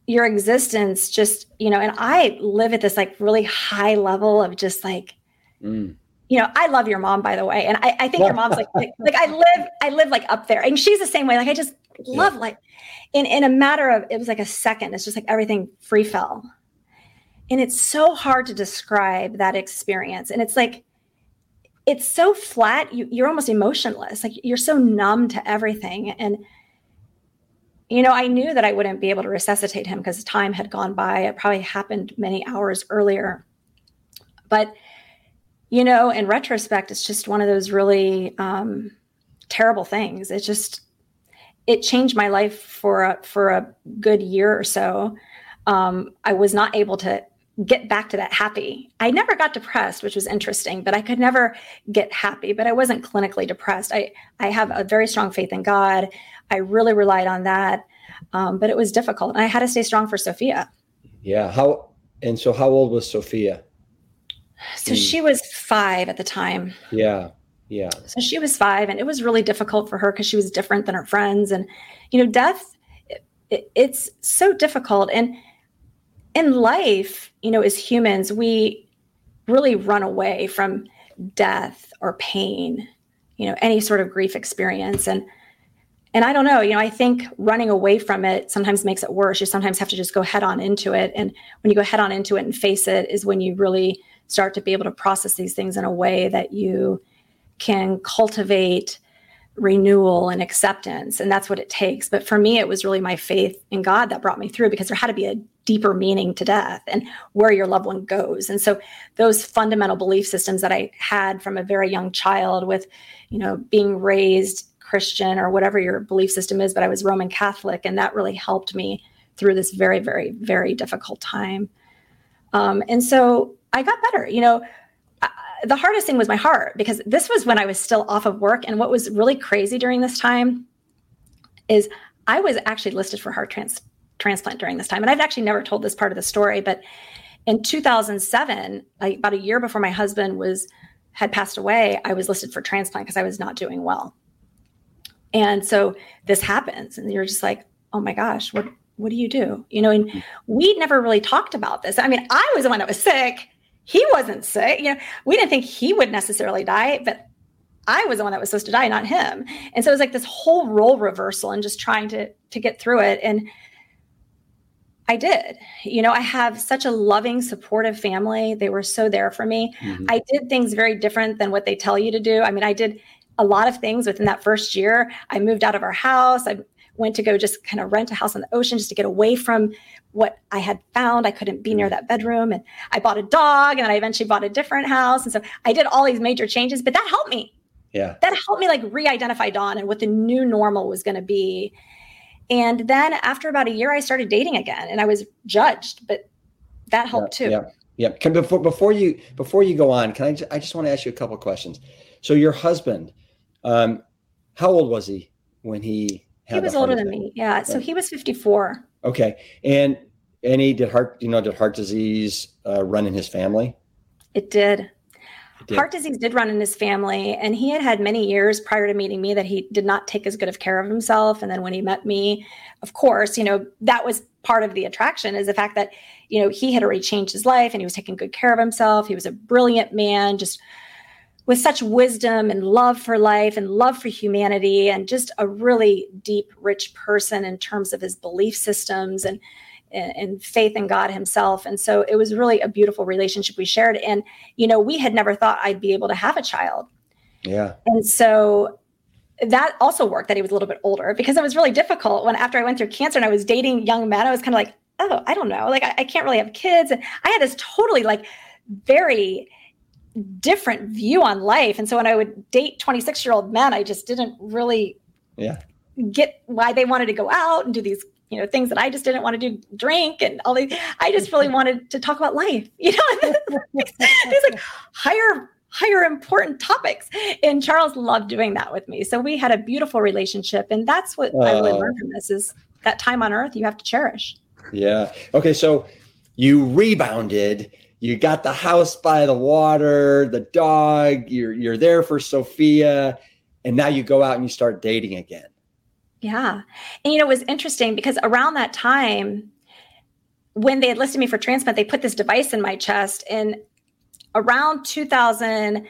your existence just, you know, and I live at this like really high level of just like, mm. you know, I love your mom, by the way. And I, I think your mom's like, like, like, I live, I live like up there and she's the same way. Like I just love yeah. like in, in a matter of, it was like a second, it's just like everything free fell. And it's so hard to describe that experience. And it's like, it's so flat, you, you're almost emotionless. Like you're so numb to everything. And, you know, I knew that I wouldn't be able to resuscitate him because time had gone by. It probably happened many hours earlier. But, you know, in retrospect, it's just one of those really um, terrible things. It just, it changed my life for a, for a good year or so. Um, I was not able to get back to that happy. I never got depressed, which was interesting, but I could never get happy, but I wasn't clinically depressed. I, I have a very strong faith in God. I really relied on that. Um, but it was difficult. And I had to stay strong for Sophia. Yeah. How, and so how old was Sophia? So mm. she was five at the time. Yeah. Yeah. So she was five and it was really difficult for her because she was different than her friends. And, you know, death, it, it's so difficult. And, in life, you know, as humans, we really run away from death or pain, you know, any sort of grief experience. And and I don't know, you know, I think running away from it sometimes makes it worse. You sometimes have to just go head on into it. And when you go head on into it and face it is when you really start to be able to process these things in a way that you can cultivate renewal and acceptance. And that's what it takes. But for me, it was really my faith in God that brought me through because there had to be a deeper meaning to death and where your loved one goes. And so those fundamental belief systems that I had from a very young child with, you know, being raised Christian or whatever your belief system is, but I was Roman Catholic. And that really helped me through this very, very, very difficult time. Um, and so I got better. You know, the hardest thing was my heart because this was when I was still off of work. And what was really crazy during this time is I was actually listed for heart trans- transplant during this time. And I've actually never told this part of the story, but in 2007, about a year before my husband was had passed away, I was listed for transplant because I was not doing well. And so this happens, and you're just like, oh my gosh, what what do you do? You know, and hmm. we never really talked about this. I mean, I was the one that was sick he wasn't sick. You know, we didn't think he would necessarily die, but I was the one that was supposed to die, not him. And so it was like this whole role reversal and just trying to to get through it. And I did. You know, I have such a loving, supportive family. They were so there for me. Mm-hmm. I did things very different than what they tell you to do. I mean, I did a lot of things within that first year. I moved out of our house. I went to go just kind of rent a house on the ocean just to get away from what I had found. I couldn't be near mm. that bedroom. And I bought a dog and then I eventually bought a different house. And so I did all these major changes, but that helped me. Yeah. That helped me like re identify Dawn and what the new normal was going to be. And then after about a year, I started dating again and I was judged, but that helped yeah, too. Yeah. Yeah. Can, before, before you, before you go on, can I, I just want to ask you a couple questions. So your husband, um, how old was he when he he was older than me. Yeah. So he was 54. Okay. And any did heart, you know, did heart disease uh, run in his family? It did. it did. Heart disease did run in his family. And he had had many years prior to meeting me that he did not take as good of care of himself. And then when he met me, of course, you know, that was part of the attraction is the fact that, you know, he had already changed his life and he was taking good care of himself. He was a brilliant man, just with such wisdom and love for life and love for humanity and just a really deep rich person in terms of his belief systems and and faith in God himself. And so it was really a beautiful relationship we shared. And you know we had never thought I'd be able to have a child. Yeah. And so that also worked that he was a little bit older because it was really difficult when after I went through cancer and I was dating young men I was kind of like oh I don't know. Like I, I can't really have kids. And I had this totally like very different view on life. And so when I would date 26 year old men, I just didn't really yeah. get why they wanted to go out and do these, you know, things that I just didn't want to do, drink and all these. I just really wanted to talk about life, you know, these like higher, higher important topics. And Charles loved doing that with me. So we had a beautiful relationship. And that's what uh, I really learned from this is that time on earth you have to cherish. Yeah. Okay. So you rebounded. You got the house by the water, the dog. You're you're there for Sophia, and now you go out and you start dating again. Yeah, and you know it was interesting because around that time, when they had listed me for transplant, they put this device in my chest, and around 2009,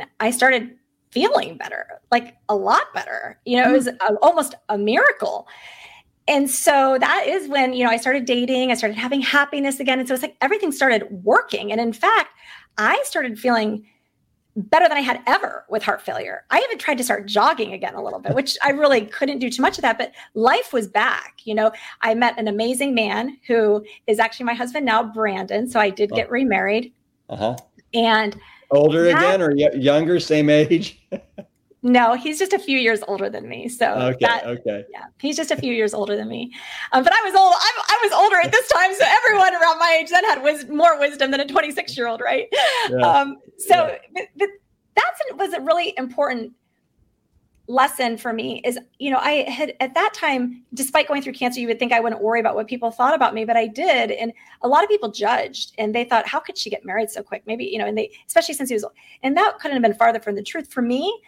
um, I started feeling better, like a lot better. You know, it was a, almost a miracle. And so that is when, you know, I started dating, I started having happiness again. And so it's like everything started working. And in fact, I started feeling better than I had ever with heart failure. I even tried to start jogging again a little bit, which I really couldn't do too much of that, but life was back. You know, I met an amazing man who is actually my husband now, Brandon. So I did get oh. remarried. Uh-huh. And older that, again or y- younger, same age? No, he's just a few years older than me. So okay, that, okay, yeah, he's just a few years older than me. Um, but I was old. I, I, was older at this time, so everyone around my age then had wis- more wisdom than a 26 year old, right? Yeah. Um, so yeah. but, but that's was a really important lesson for me. Is you know I had at that time, despite going through cancer, you would think I wouldn't worry about what people thought about me, but I did, and a lot of people judged, and they thought, how could she get married so quick? Maybe you know, and they especially since he was, old. and that couldn't have been farther from the truth for me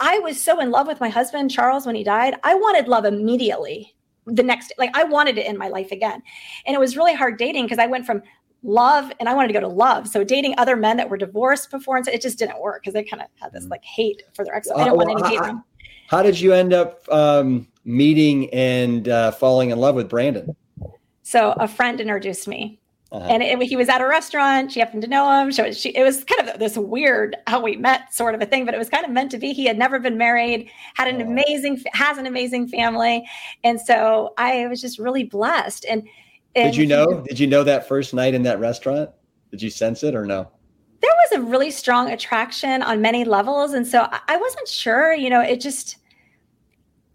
I was so in love with my husband, Charles, when he died. I wanted love immediately. The next, like, I wanted it in my life again. And it was really hard dating because I went from love and I wanted to go to love. So dating other men that were divorced before, and so it just didn't work because they kind of had this mm. like hate for their ex. I didn't uh, want any how, how did you end up um, meeting and uh, falling in love with Brandon? So a friend introduced me uh-huh. And it, he was at a restaurant. She happened to know him. So she, it was kind of this weird how we met sort of a thing, but it was kind of meant to be. He had never been married, had an oh. amazing, has an amazing family. And so I was just really blessed. And, and did you know, he, did you know that first night in that restaurant? Did you sense it or no? There was a really strong attraction on many levels. And so I wasn't sure, you know, it just,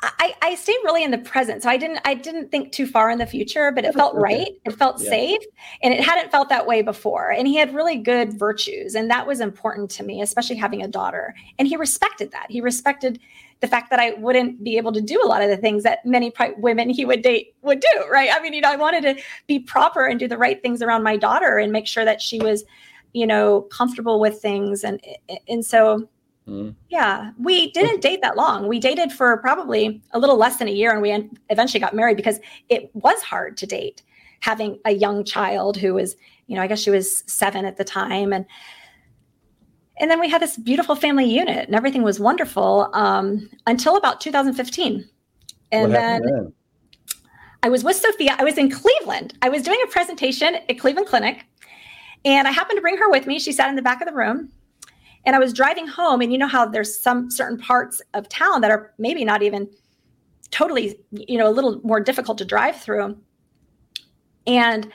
I, I stayed really in the present. So I didn't I didn't think too far in the future, but it felt right. It felt yeah. safe. And it hadn't felt that way before. And he had really good virtues. And that was important to me, especially having a daughter. And he respected that. He respected the fact that I wouldn't be able to do a lot of the things that many women he would date would do. Right. I mean, you know, I wanted to be proper and do the right things around my daughter and make sure that she was, you know, comfortable with things. And and so Mm. Yeah, we didn't date that long. We dated for probably a little less than a year and we eventually got married because it was hard to date having a young child who was, you know, I guess she was 7 at the time and and then we had this beautiful family unit and everything was wonderful um, until about 2015. And then, then I was with Sophia. I was in Cleveland. I was doing a presentation at Cleveland Clinic and I happened to bring her with me. She sat in the back of the room and I was driving home, and you know how there's some certain parts of town that are maybe not even totally, you know, a little more difficult to drive through. And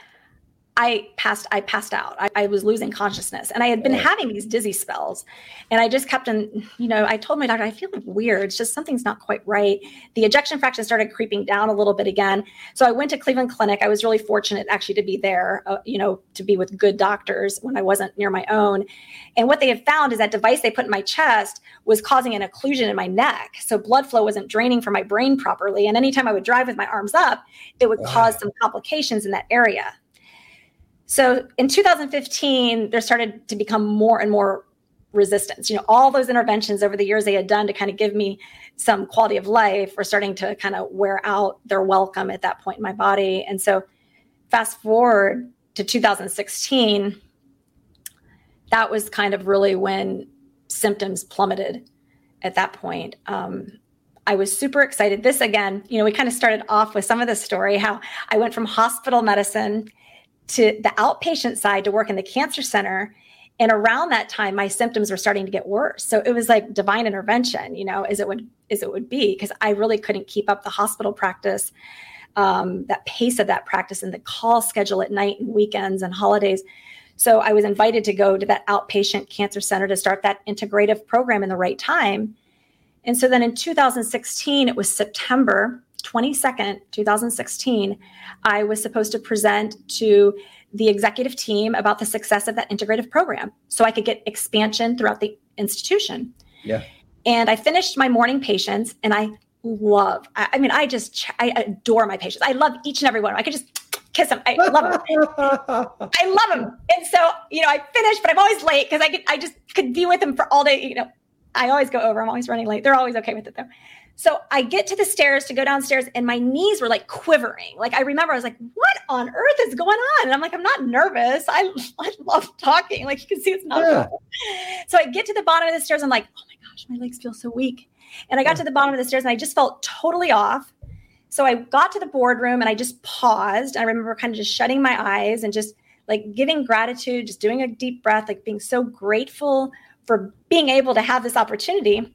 I passed I passed out. I, I, was losing consciousness. And I had been having these dizzy spells. And I just kept in, you know, I told my doctor, I feel weird. It's just something's not quite right. The ejection fraction started creeping down a little bit again. So I went to Cleveland Clinic. I was really fortunate actually to be there, uh, you know, to be with good doctors when I wasn't near my own. And what they had found is that device they put in my chest was causing an occlusion in my neck. So blood flow wasn't draining from my brain properly. And anytime I would drive with my arms up, it would wow. cause some complications in that area. So in 2015, there started to become more and more resistance. You know, all those interventions over the years they had done to kind of give me some quality of life were starting to kind of wear out their welcome at that point in my body. And so fast forward to 2016, that was kind of really when symptoms plummeted at that point. Um, I was super excited. This again, you know, we kind of started off with some of the story how I went from hospital medicine to the outpatient side to work in the cancer center. And around that time my symptoms were starting to get worse. So it was like divine intervention you know as it would as it would be because i really couldn't keep up the hospital practice um, that pace of that practice and the call schedule at night and weekends and holidays. So i was invited to go to that outpatient cancer center to start that integrative program in the right time. And so then in 2016 it was september 22nd, 2016, I was supposed to present to the executive team about the success of that integrative program so I could get expansion throughout the institution. Yeah. And I finished my morning patients and I love, I, I mean, I just, I adore my patients. I love each and every one. I could just kiss them. I love them. I love them. And so, you know, I finished, but I'm always late because I could, I just could be with them for all day. You know, I always go over. I'm always running late. They're always okay with it though. So I get to the stairs to go downstairs, and my knees were like quivering. Like I remember, I was like, "What on earth is going on?" And I'm like, "I'm not nervous. I, I love talking. Like you can see, it's not." Yeah. So I get to the bottom of the stairs. I'm like, "Oh my gosh, my legs feel so weak." And I got to the bottom of the stairs, and I just felt totally off. So I got to the boardroom, and I just paused. I remember kind of just shutting my eyes and just like giving gratitude, just doing a deep breath, like being so grateful for being able to have this opportunity.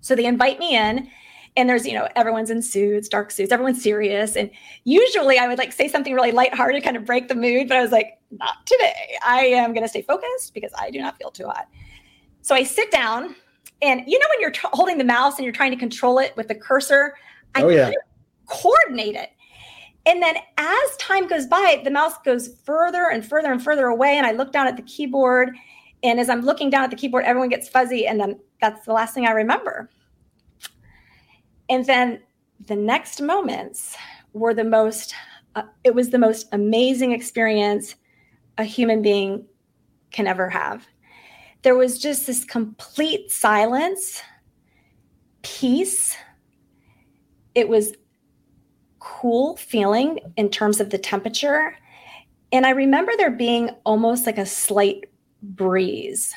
So they invite me in and there's you know everyone's in suits dark suits everyone's serious. And usually i would like say something really lighthearted kind of break the mood but i was like not today. I am going to stay focused because i do not feel too hot. So i sit down and you know when you're t- holding the mouse and you're trying to control it with the cursor? I oh, yeah. coordinate it. And then as time goes by the mouse goes further and further and further away and i look down at the keyboard and as i'm looking down at the keyboard everyone gets fuzzy and then that's the last thing i remember and then the next moments were the most, uh, it was the most amazing experience a human being can ever have. There was just this complete silence, peace. It was cool feeling in terms of the temperature. And I remember there being almost like a slight breeze.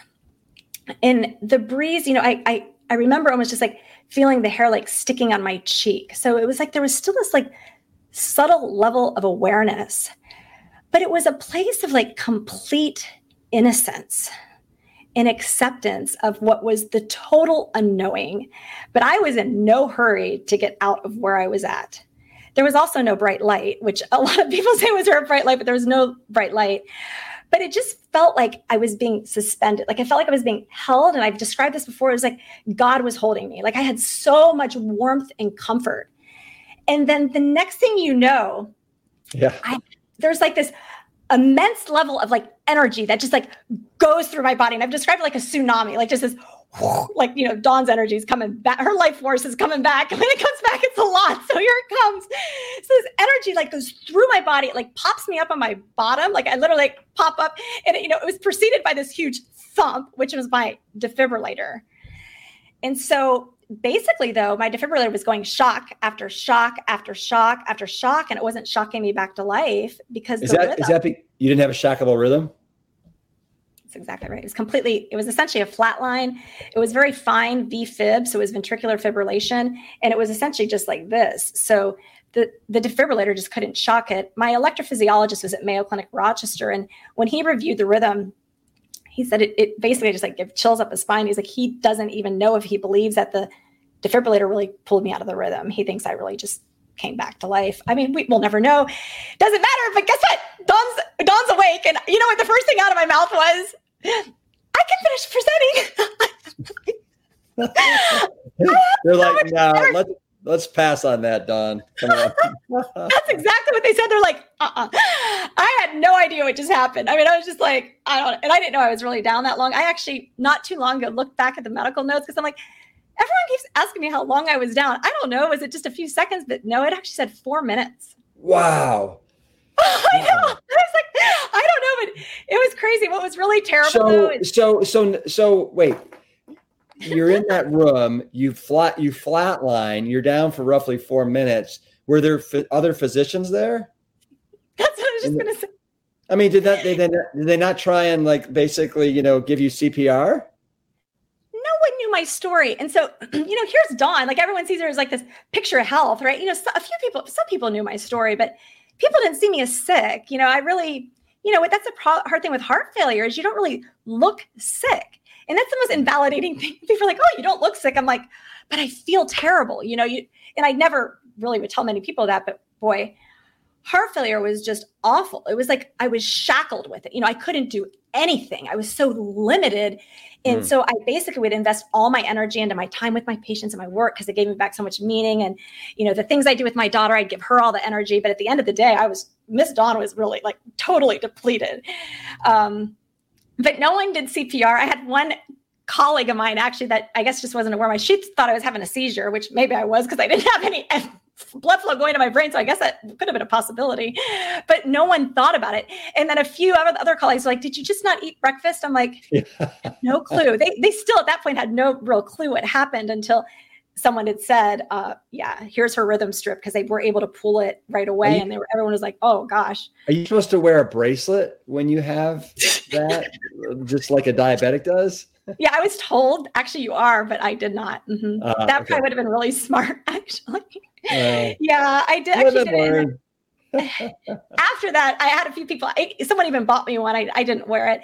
And the breeze, you know, I I, I remember almost just like feeling the hair like sticking on my cheek. So it was like there was still this like subtle level of awareness, but it was a place of like complete innocence and acceptance of what was the total unknowing. But I was in no hurry to get out of where I was at. There was also no bright light, which a lot of people say was there a bright light, but there was no bright light but it just felt like I was being suspended. Like I felt like I was being held. And I've described this before. It was like God was holding me. Like I had so much warmth and comfort. And then the next thing you know, yeah, I, there's like this immense level of like energy that just like goes through my body. And I've described it like a tsunami, like just this like you know dawn's energy is coming back her life force is coming back. And when it comes back it's a lot. So here it comes. So this energy like goes through my body. It like pops me up on my bottom. Like i literally like pop up. And you know it was preceded by this huge thump which was my defibrillator. And so basically though my defibrillator was going shock after shock after shock after shock. And it wasn't shocking me back to life because is that rhythm, is that be, you didn't have a shockable rhythm exactly right. It was completely, it was essentially a flat line. It was very fine V fib, so it was ventricular fibrillation, and it was essentially just like this. So the, the defibrillator just couldn't shock it. My electrophysiologist was at Mayo Clinic Rochester, and when he reviewed the rhythm, he said it, it basically just like gave chills up his spine. He's like, he doesn't even know if he believes that the defibrillator really pulled me out of the rhythm. He thinks I really just came back to life. I mean, we will never know. Doesn't matter. But guess what? Dawn's Dawn's awake, and you know what? The first thing out of my mouth was, I can finish presenting. They're like, no, let's let's pass on that, Dawn. Come on. That's exactly what they said. They're like, uh-uh. I had no idea what just happened. I mean, I was just like, I don't, and I didn't know I was really down that long. I actually not too long ago looked back at the medical notes because I'm like, everyone keeps asking me how long I was down. I don't know. Was it just a few seconds? But no, it actually said four minutes. Wow. I know. I was like, I don't know, but it was crazy. What was really terrible so, though is- so so so wait. You're in that room, you flat you flatline, you're down for roughly four minutes. Were there f- other physicians there? That's what I was just gonna say. I mean, did that they did they not try and like basically, you know, give you CPR? no one knew my story. And so, you know, here's Dawn. Like everyone sees her as like this picture of health, right? You know, a few people, some people knew my story, but people didn't see me as sick. You know, I really, you know, that's a pro- hard thing with heart failure is you don't really look sick. And that's the most invalidating thing. People are like, oh, you don't look sick. I'm like, but I feel terrible. You know, you and I never really would tell many people that, but boy, heart failure was just awful. It was like I was shackled with it. You know, I couldn't do anything. I was so limited. And mm. so I basically would invest all my energy into my time with my patients and my work because it gave me back so much meaning. And, you know, the things I do with my daughter, I'd give her all the energy. But at the end of the day, I was, Miss Dawn was really like totally depleted. Um, but no one did CPR. I had one colleague of mine actually that I guess just wasn't aware my she thought I was having a seizure, which maybe I was because I didn't have any blood flow going to my brain. So I guess that could have been a possibility, but no one thought about it. And then a few other colleagues were like, did you just not eat breakfast? I'm like, yeah. no clue. They, they still at that point had no real clue what happened until someone had said, uh, yeah, here's her rhythm strip because they were able to pull it right away. You, and they were, everyone was like, oh gosh. Are you supposed to wear a bracelet when you have that, just like a diabetic does? Yeah, I was told actually you are, but I did not. Mm-hmm. Uh, that okay. probably would have been really smart, actually. Uh, yeah, I did. Actually did After that, I had a few people. I, someone even bought me one. I, I didn't wear it.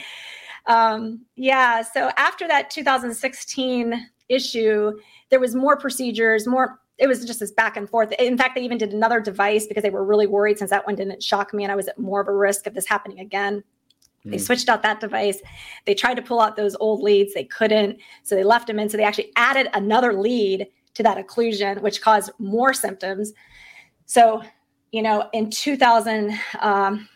Um, yeah. So after that 2016 issue, there was more procedures, more. It was just this back and forth. In fact, they even did another device because they were really worried since that one didn't shock me, and I was at more of a risk of this happening again. They mm. switched out that device. They tried to pull out those old leads. They couldn't. So they left them in. So they actually added another lead to that occlusion, which caused more symptoms. So, you know, in 2019,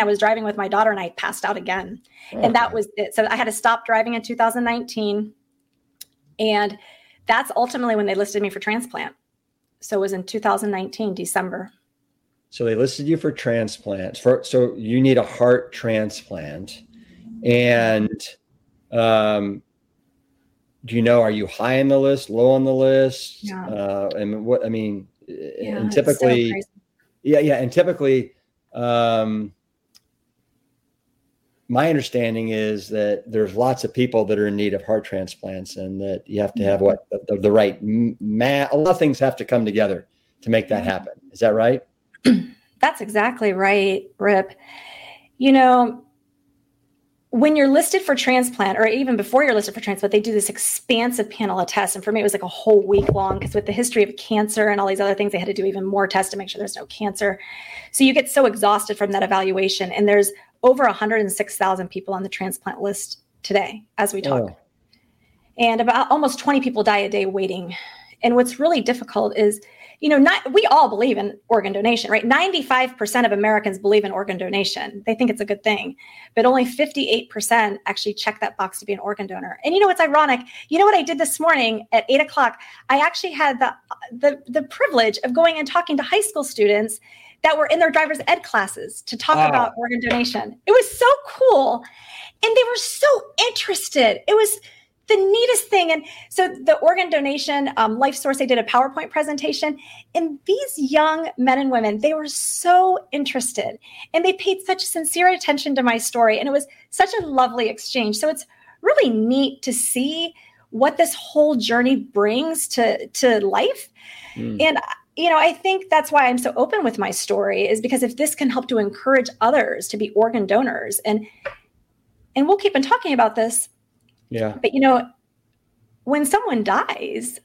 I was driving with my daughter and I passed out again. Okay. And that was it. So I had to stop driving in 2019. And that's ultimately when they listed me for transplant. So it was in 2019, December. So they listed you for transplant. For so you need a heart transplant, and um, do you know? Are you high on the list, low on the list? Yeah. Uh, and what I mean, yeah, and typically, so yeah, yeah, and typically, um, my understanding is that there's lots of people that are in need of heart transplants, and that you have to have what the, the right ma- A lot of things have to come together to make that happen. Is that right? That's exactly right, Rip. You know, when you're listed for transplant, or even before you're listed for transplant, they do this expansive panel of tests. And for me, it was like a whole week long because with the history of cancer and all these other things, they had to do even more tests to make sure there's no cancer. So you get so exhausted from that evaluation. And there's over 106,000 people on the transplant list today as we talk. Oh. And about almost 20 people die a day waiting. And what's really difficult is you know, not, we all believe in organ donation, right? 95% of Americans believe in organ donation. They think it's a good thing, but only 58% actually check that box to be an organ donor. And you know what's ironic? You know what I did this morning at eight o'clock? I actually had the, the, the privilege of going and talking to high school students that were in their driver's ed classes to talk oh. about organ donation. It was so cool. And they were so interested. It was, the neatest thing. And so the organ donation, um, Life Source, they did a PowerPoint presentation. And these young men and women, they were so interested and they paid such sincere attention to my story. And it was such a lovely exchange. So it's really neat to see what this whole journey brings to, to life. Mm. And you know, I think that's why I'm so open with my story is because if this can help to encourage others to be organ donors and and we'll keep on talking about this yeah. But you know, when someone dies,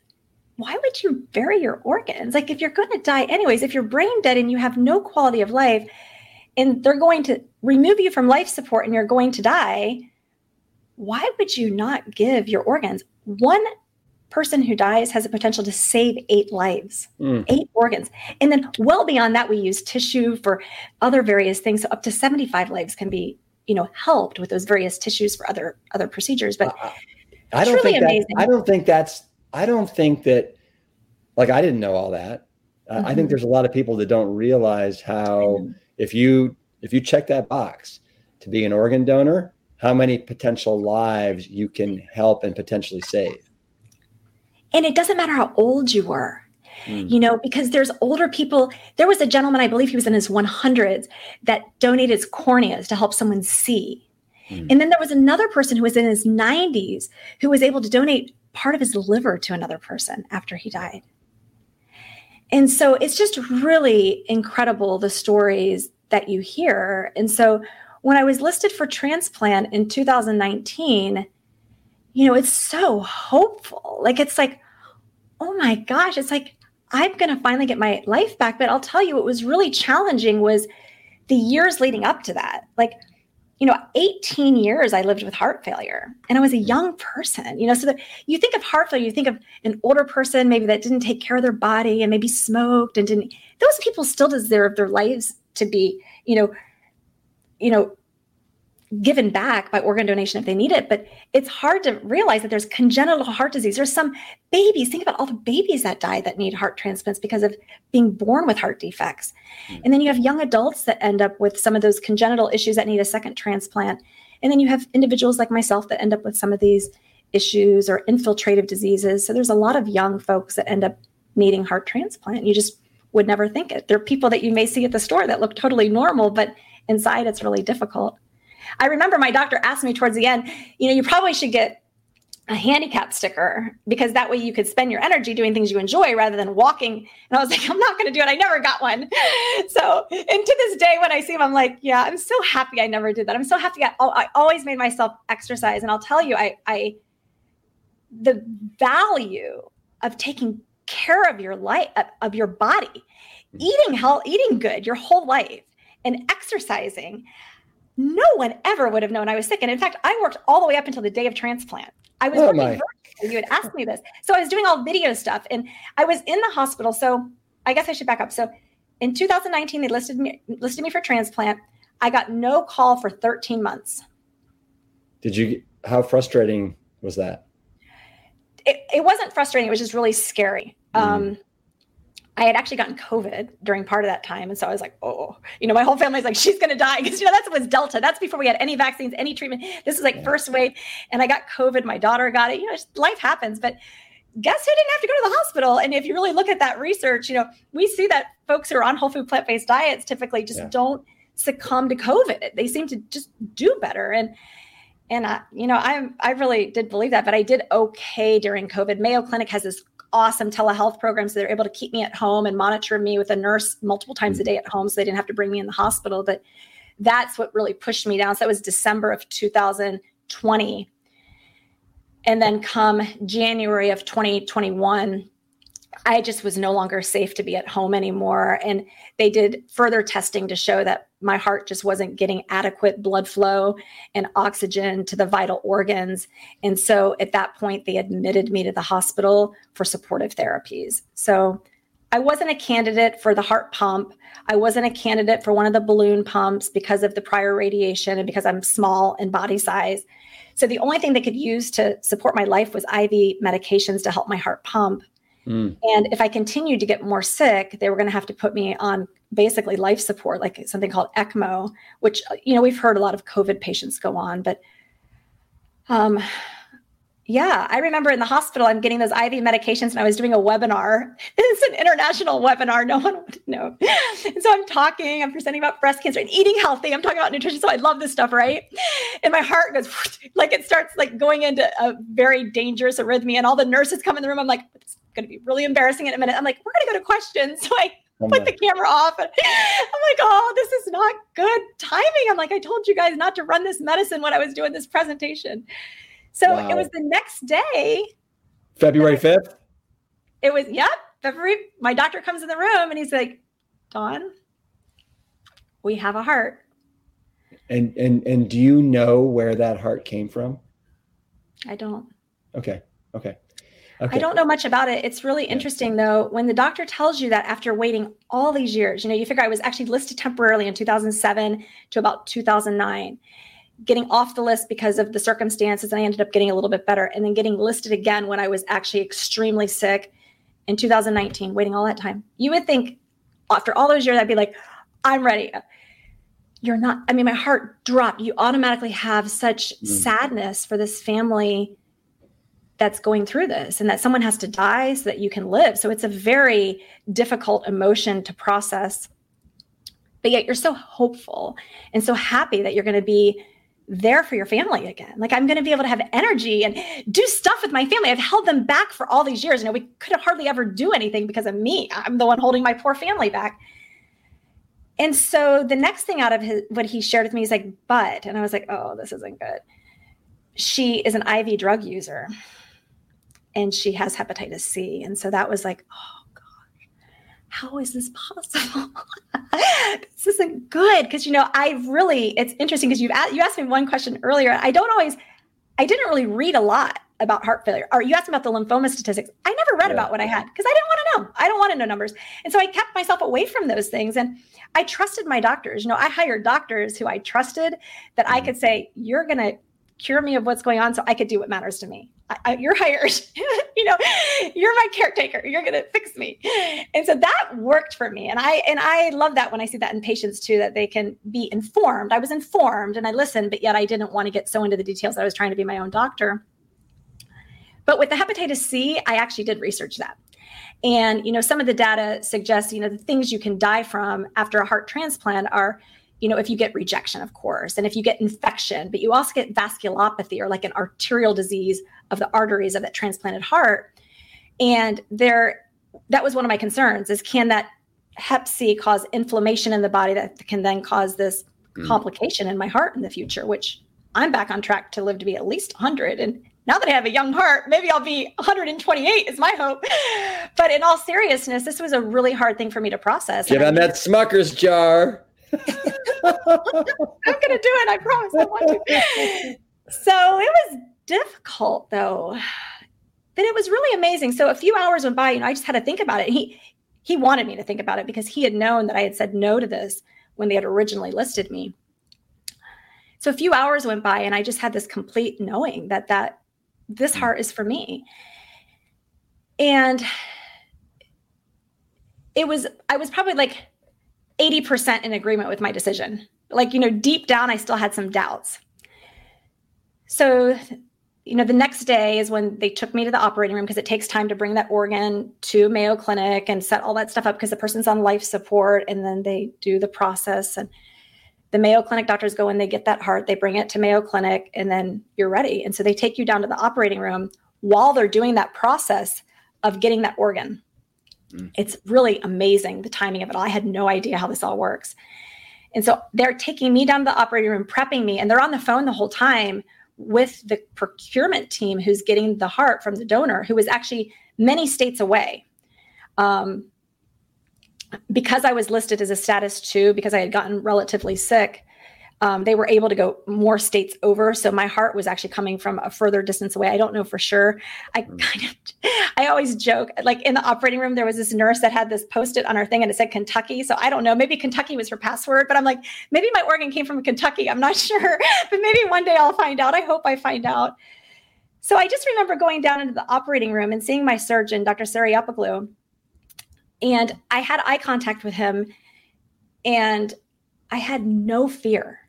why would you bury your organs? Like if you're going to die anyways, if you're brain dead and you have no quality of life and they're going to remove you from life support and you're going to die, why would you not give your organs? One person who dies has the potential to save eight lives, mm. eight organs. And then well beyond that, we use tissue for other various things. So up to 75 lives can be you know helped with those various tissues for other other procedures but uh, i don't think that, i don't think that's i don't think that like i didn't know all that uh, mm-hmm. i think mm-hmm. there's a lot of people that don't realize how if you if you check that box to be an organ donor how many potential lives you can help and potentially save and it doesn't matter how old you were Mm. You know, because there's older people. There was a gentleman, I believe he was in his 100s, that donated his corneas to help someone see. Mm. And then there was another person who was in his 90s who was able to donate part of his liver to another person after he died. And so it's just really incredible the stories that you hear. And so when I was listed for transplant in 2019, you know, it's so hopeful. Like, it's like, oh my gosh, it's like I'm going to finally get my life back. But I'll tell you, what was really challenging was the years leading up to that. Like, you know, 18 years I lived with heart failure and I was a mm-hmm. young person, you know, so that you think of heart failure, you think of an older person maybe that didn't take care of their body and maybe smoked and didn't, those people still deserve their lives to be, you know, you know, given back by organ donation if they need it. But it's hard to realize that there's congenital heart disease. There's some babies, think about all the babies that die that need heart transplants because of being born with heart defects. Mm-hmm. And then you have young adults that end up with some of those congenital issues that need a second transplant. And then you have individuals like myself that end up with some of these issues or infiltrative diseases. So there's a lot of young folks that end up needing heart transplant. You just would never think it. There are people that you may see at the store that look totally normal, but inside it's really difficult. I remember my doctor asked me towards the end, you know, you probably should get a handicap sticker because that way you could spend your energy doing things you enjoy rather than walking. And I was like, I'm not going to do it. I never got one. So, and to this day, when I see him, I'm like, yeah, I'm so happy I never did that. I'm so happy I, I always made myself exercise. And I'll tell you, I, I, the value of taking care of your life, of your body, mm-hmm. eating health, eating good your whole life and exercising no one ever would have known I was sick. And in fact, I worked all the way up until the day of transplant. I was oh working You had asked me this. So I was doing all video stuff and I was in the hospital. So I guess I should back up. So in 2019, they listed me listed me for transplant. I got no call for 13 months. Did you how frustrating was that? It, it wasn't frustrating, it was just really scary. Mm. Um I had actually gotten COVID during part of that time. And so I was like, oh, you know, my whole family's like, she's going to die. Because, you know, that was Delta. That's before we had any vaccines, any treatment. This is like yeah. first wave. And I got COVID. My daughter got it. You know, life happens. But guess who didn't have to go to the hospital? And if you really look at that research, you know, we see that folks who are on whole food plant based diets typically just yeah. don't succumb to COVID. They seem to just do better. And, and I, you know, I I really did believe that, but I did okay during COVID. Mayo Clinic has this awesome telehealth programs. So they're able to keep me at home and monitor me with a nurse multiple times a mm. day at home. So they didn't have to bring me in the hospital. But that's what really pushed me down. So that was December of 2020. And then come January of 2021, I just was no longer safe to be at home anymore. And they did further testing to show that my heart just wasn't getting adequate blood flow and oxygen to the vital organs. And so at that point, they admitted me to the hospital for supportive therapies. So I wasn't a candidate for the heart pump. I wasn't a candidate for one of the balloon pumps because of the prior radiation and because I'm small in body size. So the only thing they could use to support my life was IV medications to help my heart pump. Mm. And if I continued to get more sick, they were going to have to put me on basically life support, like something called ECMO, which, you know, we've heard a lot of COVID patients go on. But um, yeah, I remember in the hospital, I'm getting those IV medications and I was doing a webinar. It's an international webinar. No one would know. And so I'm talking, I'm presenting about breast cancer and eating healthy. I'm talking about nutrition. So I love this stuff, right? And my heart goes like it starts like going into a very dangerous arrhythmia. And all the nurses come in the room. I'm like, it's going to be really embarrassing in a minute. I'm like, we're going to go to questions. So I put the camera off. And I'm like, oh, this is not good timing. I'm like, I told you guys not to run this medicine when I was doing this presentation. So wow. it was the next day. February 5th? It was, yep. February. My doctor comes in the room and he's like, Dawn, we have a heart. And and and do you know where that heart came from? I don't. Okay. Okay. Okay. I don't know much about it. It's really interesting though. When the doctor tells you that after waiting all these years, you know, you figure I was actually listed temporarily in 2007 to about 2009, getting off the list because of the circumstances, and I ended up getting a little bit better, and then getting listed again when I was actually extremely sick in 2019, waiting all that time. You would think after all those years, I'd be like, I'm ready. You're not. I mean, my heart dropped. You automatically have such mm. sadness for this family that's going through this and that someone has to die so that you can live. So it's a very difficult emotion to process. But yet you're so hopeful and so happy that you're going to be there for your family again. Like I'm going to be able to have energy and do stuff with my family. I've held them back for all these years. You know, we could hardly ever do anything because of me. I'm the one holding my poor family back. And so the next thing out of his, what he shared with me is like, but, and I was like, oh, this isn't good. She is an IV drug user and she has hepatitis C. And so that was like, oh gosh, how is this possible? this isn't good. Cause you know, I really, it's interesting because you've you asked me one question earlier. I don't always, I didn't really read a lot about heart failure. Or you asked about the lymphoma statistics. I never read yeah. about what I had because I didn't want to know. I don't want to know numbers. And so I kept myself away from those things. And I trusted my doctors. You know, I hired doctors who I trusted that I mm-hmm. could say, you're going to cure me of what's going on so I could do what matters to me. I, you're hired. you know, you're my caretaker. You're to fix me. And so that worked for me. And I and I love that when I see that in patients too that they can be informed. I was informed and I listened, but yet I didn't want to get so into the details. I was trying to be my own doctor. But with the hepatitis C, I actually did research that. And you know, some of the data suggests, you know, the things you can die from after a heart transplant are you know, if you get rejection, of course, and if you get infection, but you also get vasculopathy or like an arterial disease of the arteries of that transplanted heart. And there, that was one of my concerns is can that hep C cause inflammation in the body that can then cause this mm. complication in my heart in the future, which I'm back on track to live to be at least 100. And now that I have a young heart, maybe I'll be 128 is my hope. But in all seriousness, this was a really hard thing for me to process. Get on that Smucker's jar. I'm going to do it. I promise I want to. So it was difficult though. But it was really amazing. So a few hours went by, you know, I just had to think about it. He he wanted me to think about it because he had known that I had said no to this when they had originally listed me. So a few hours went by and I just had this complete knowing that that this hmm. heart is for me. And it was I was probably like 80% in agreement with my decision. Like, you know, deep down, I still had some doubts. So, you know, the next day is when they took me to the operating room because it takes time to bring that organ to Mayo Clinic and set all that stuff up because the person's on life support and then they do the process. And the Mayo Clinic doctors go and they get that heart, they bring it to Mayo Clinic, and then you're ready. And so they take you down to the operating room while they're doing that process of getting that organ. Mm. It's really amazing the timing of it all. I had no idea how this all works. And so they're taking me down to the operating room, prepping me, and they're on the phone the whole time with the procurement team who's getting the heart from the donor, who was actually many states away. Um, because I was listed as a status two, because I had gotten relatively sick, um, they were able to go more states over. So my heart was actually coming from a further distance away. I don't know for sure. I mm. kind of, I always joke like in the operating room, there was this nurse that had this post it on her thing and it said Kentucky. So I don't know. Maybe Kentucky was her password, but I'm like, maybe my organ came from Kentucky. I'm not sure, but maybe one day I'll find out. I hope I find out. So I just remember going down into the operating room and seeing my surgeon, Dr. Sari Sareyyupoglu, and I had eye contact with him and I had no fear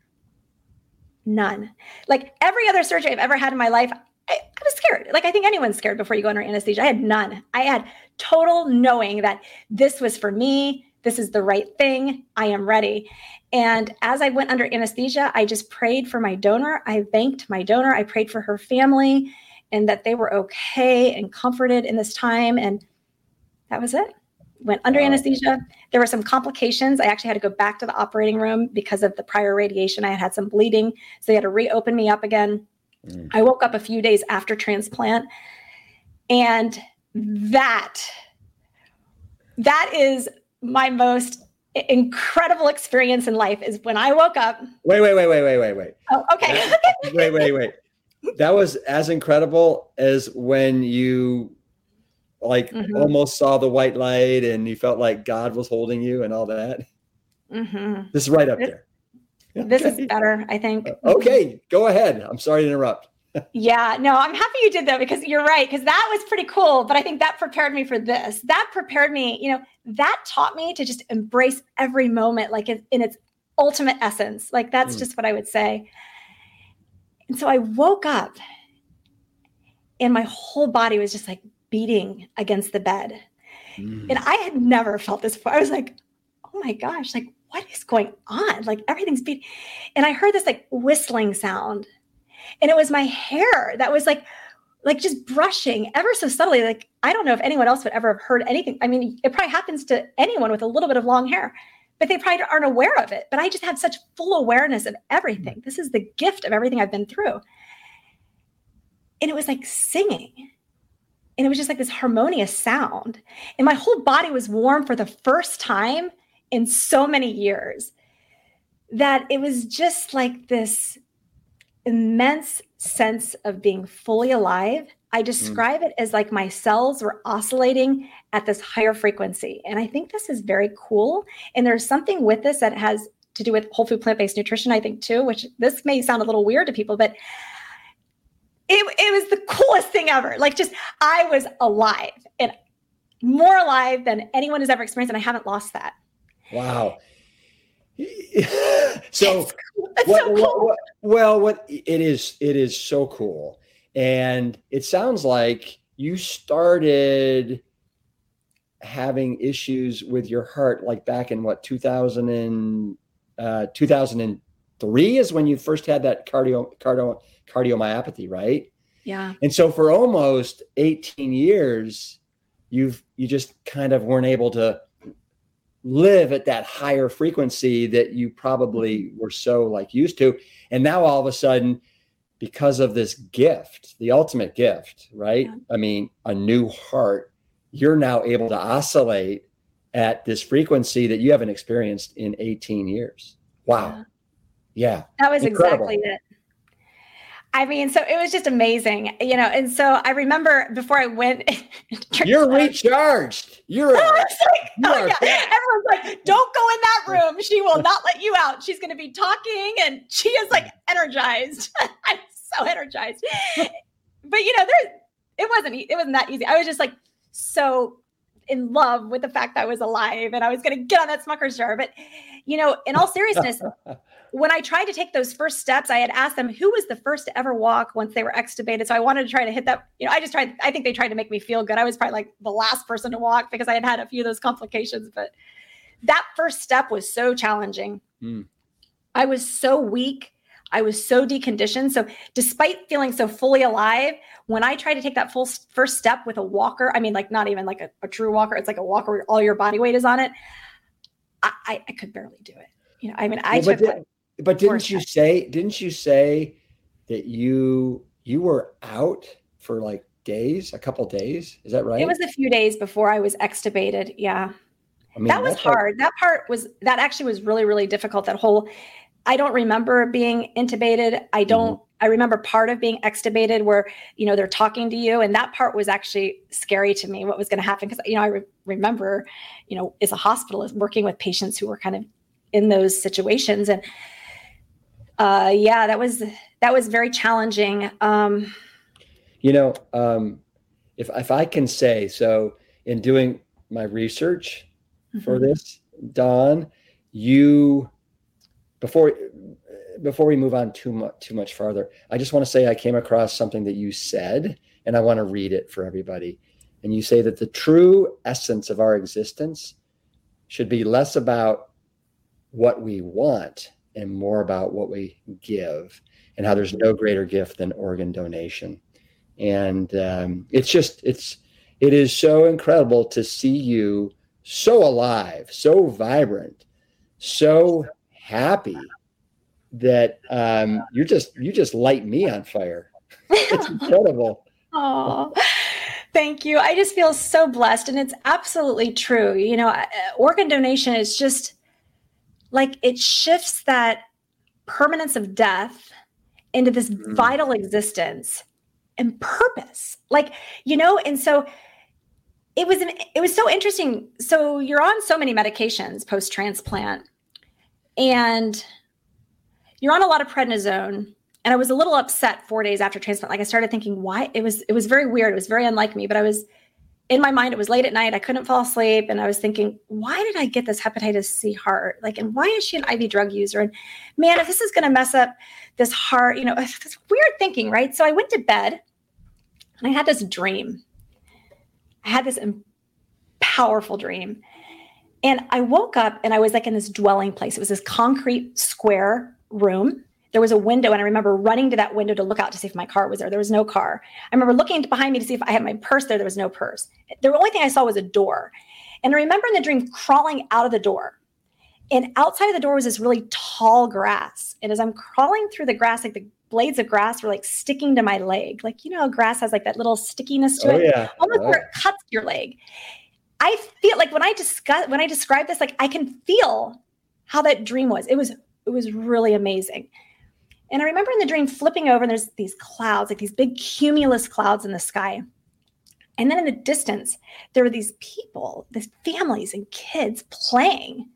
None. Like every other surgery I've ever had in my life, I, I, was scared. Like I think anyone's scared before you go under anesthesia. I had none. I had total knowing that this was for me. This is the right thing. I am ready. And as I went under anesthesia, I just prayed for my donor. I thanked my donor. I prayed for her family and that they were okay and comforted in this time. And that was it went under wow. anesthesia. There were some complications. I actually had to go back to the operating room because of the prior radiation. I had had some bleeding. So they had to reopen me up again. Mm. I woke up a few days after transplant. And that, that is my most incredible experience in life is when I woke up. Wait, wait, wait, wait, wait, wait, wait. Oh, okay. Wait, wait, wait. That was as incredible as when you like mm-hmm. almost saw the white light and you felt like God was holding you and all that. Mm-hmm. This is right up there. This is better, I think. Uh, okay, go ahead. I'm sorry to interrupt. yeah, no, I'm happy you did that because you're right. Because that was pretty cool. But I think that prepared me for this. That prepared me, you know, that taught me to just embrace every moment, like in, in its ultimate essence. Like that's mm. just what I would say. And so I woke up and my whole body was just like beating against the bed. Mm. And I had never felt this before. I was like, oh my gosh, like what is going on? Like everything's beating. And I heard this like whistling sound. And it was my hair that was like, like just brushing ever so subtly. Like, I don't know if anyone else would ever have heard anything. I mean, it probably happens to anyone with a little bit of long hair, but they probably aren't aware of it. But I just had such full awareness of everything. This is the gift of everything I've been through. And it was like singing and it was just like this harmonious sound. And my whole body was warm for the first time in so many years that it was just like this immense sense of being fully alive. I hmm. describe mm. it as like my cells were oscillating at this higher frequency. And I think this is very cool. And there's something with this that has to do with whole food plant based nutrition, I think, too, which this may sound a little weird to people, but it, it was the coolest thing ever. Like, just I was alive and more alive than anyone has ever experienced. And I haven't lost that. Wow. so, what, so cool. what, what, well, what it is, it is so cool. And it sounds like you started having issues with your heart like back in what 2000 and uh, 2003 is when you first had that cardio cardio cardiomyopathy right yeah and so for almost 18 years you've you just kind of weren't able to live at that higher frequency that you probably mm-hmm. were so like used to and now all of a sudden because of this gift the ultimate gift right yeah. i mean a new heart you're now able to oscillate at this frequency that you haven't experienced in 18 years. Wow. Yeah. Yeah. That was Incredible. exactly it. I mean, so it was just amazing, you know. And so I remember before I went, you're recharged. You're, like, you oh, yeah. everyone's like, "Don't go in that room. She will not let you out. She's going to be talking, and she is like energized. I'm so energized." but you know, there, it wasn't. It wasn't that easy. I was just like so in love with the fact that I was alive and I was going to get on that Smucker's jar. But, you know, in all seriousness, when I tried to take those first steps, I had asked them who was the first to ever walk once they were extubated. So I wanted to try to hit that. You know, I just tried, I think they tried to make me feel good. I was probably like the last person to walk because I had had a few of those complications. But that first step was so challenging. Mm. I was so weak. I was so deconditioned. So, despite feeling so fully alive, when I tried to take that full first step with a walker, I mean, like not even like a, a true walker, it's like a walker where all your body weight is on it. I, I, I could barely do it. You know, I mean, I well, took. But, but didn't you say? Didn't you say that you you were out for like days, a couple days? Is that right? It was a few days before I was extubated. Yeah. I mean, that was hard. Like- that part was that actually was really really difficult. That whole I don't remember being intubated. I don't. Mm-hmm. I remember part of being extubated where you know they're talking to you, and that part was actually scary to me. What was going to happen? Because you know I re- remember, you know, as a hospitalist working with patients who were kind of in those situations, and uh, yeah, that was that was very challenging. Um, you know, um, if if I can say so, in doing my research mm-hmm. for this, Dawn, you before before we move on too much too much farther, I just want to say I came across something that you said, and I want to read it for everybody. And you say that the true essence of our existence should be less about what we want and more about what we give, and how there's no greater gift than organ donation. And um, it's just it's it is so incredible to see you so alive, so vibrant, so happy that um, you just you just light me on fire. It's incredible. Oh, thank you. I just feel so blessed, and it's absolutely true. You know, uh, organ donation is just like it shifts that permanence of death into this mm. vital existence and purpose. Like you know, and so it was an, it was so interesting. So you're on so many medications post transplant and you're on a lot of prednisone and i was a little upset four days after transplant like i started thinking why it was it was very weird it was very unlike me but i was in my mind it was late at night. I couldn't fall asleep. And i was thinking why did i get this hepatitis c heart? Like and why is she an iv drug user? And man if this is going to mess up this heart you know this weird thinking right? So i went to bed and i had this dream. I had this powerful dream. And I woke up and I was like in this dwelling place. It was this concrete square room. There was a window, and I remember running to that window to look out to see if my car was there. There was no car. I remember looking behind me to see if I had my purse there. There was no purse. The only thing I saw was a door. And I remember in the dream crawling out of the door. And outside of the door was this really tall grass. And as I'm crawling through the grass, like the blades of grass were like sticking to my leg. Like, you know, grass has like that little stickiness to oh, it, yeah. almost oh. where it cuts your leg. I feel like when I discuss when I describe this, like I can feel how that dream was. It was it was really amazing. And I remember in the dream flipping over, and there's these clouds, like these big cumulus clouds in the sky. And then in the distance, there were these people, these families and kids playing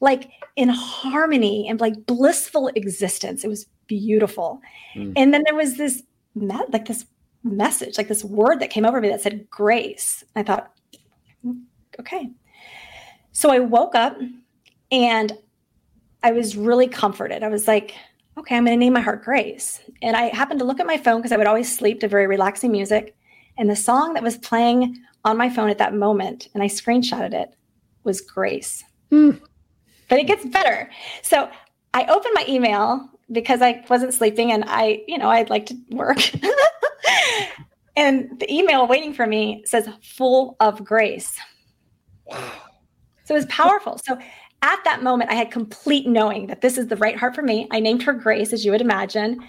like in harmony and like blissful existence. It was beautiful. Mm. And then there was this like this message, like this word that came over me that said grace. I thought, mm, okay. So I woke up and I was really comforted. I was like, okay, I'm going to name my heart Grace. And I happened to look at my phone because I would always sleep to very relaxing music. And the song that was playing on my phone at that moment, and I screenshotted it, was Grace. Mm. But it gets better. So I opened my email because I wasn't sleeping and I, you know, I'd like to work. and the email waiting for me says full of grace. Wow. So it was powerful. So at that moment, I had complete knowing that this is the right heart for me. I named her Grace, as you would imagine.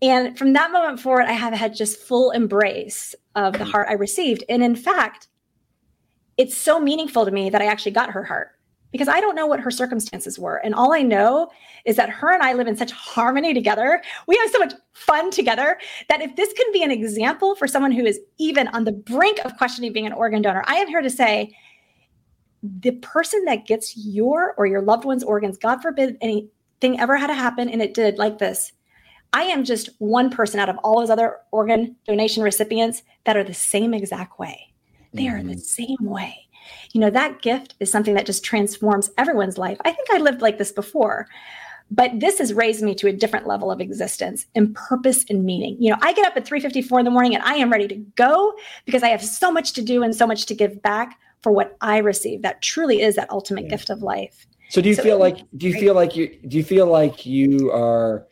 And from that moment forward, I have had just full embrace of the heart I received. And in fact, it's so meaningful to me that I actually got her heart because I don't know what her circumstances were. And all I know is that her and I live in such harmony together. We have so much fun together that if this can be an example for someone who is even on the brink of questioning being an organ donor, I am here to say the person that gets your or your loved one's organs, God forbid anything ever had to happen and it did like this. I am just one person out of all those other organ donation recipients that are the same exact way. They mm-hmm. are the mm-hmm. same way. You know, that gift is something that just transforms everyone's life. I think I lived like this before, but this has raised me to a different level of existence and purpose and meaning. You know, I get up at 3:54 in the morning and I am ready to go because I have so much to do and so much to give back for what I receive. That truly is that ultimate yeah. gift of life. So do you so feel like do you great. feel like you do you feel like you are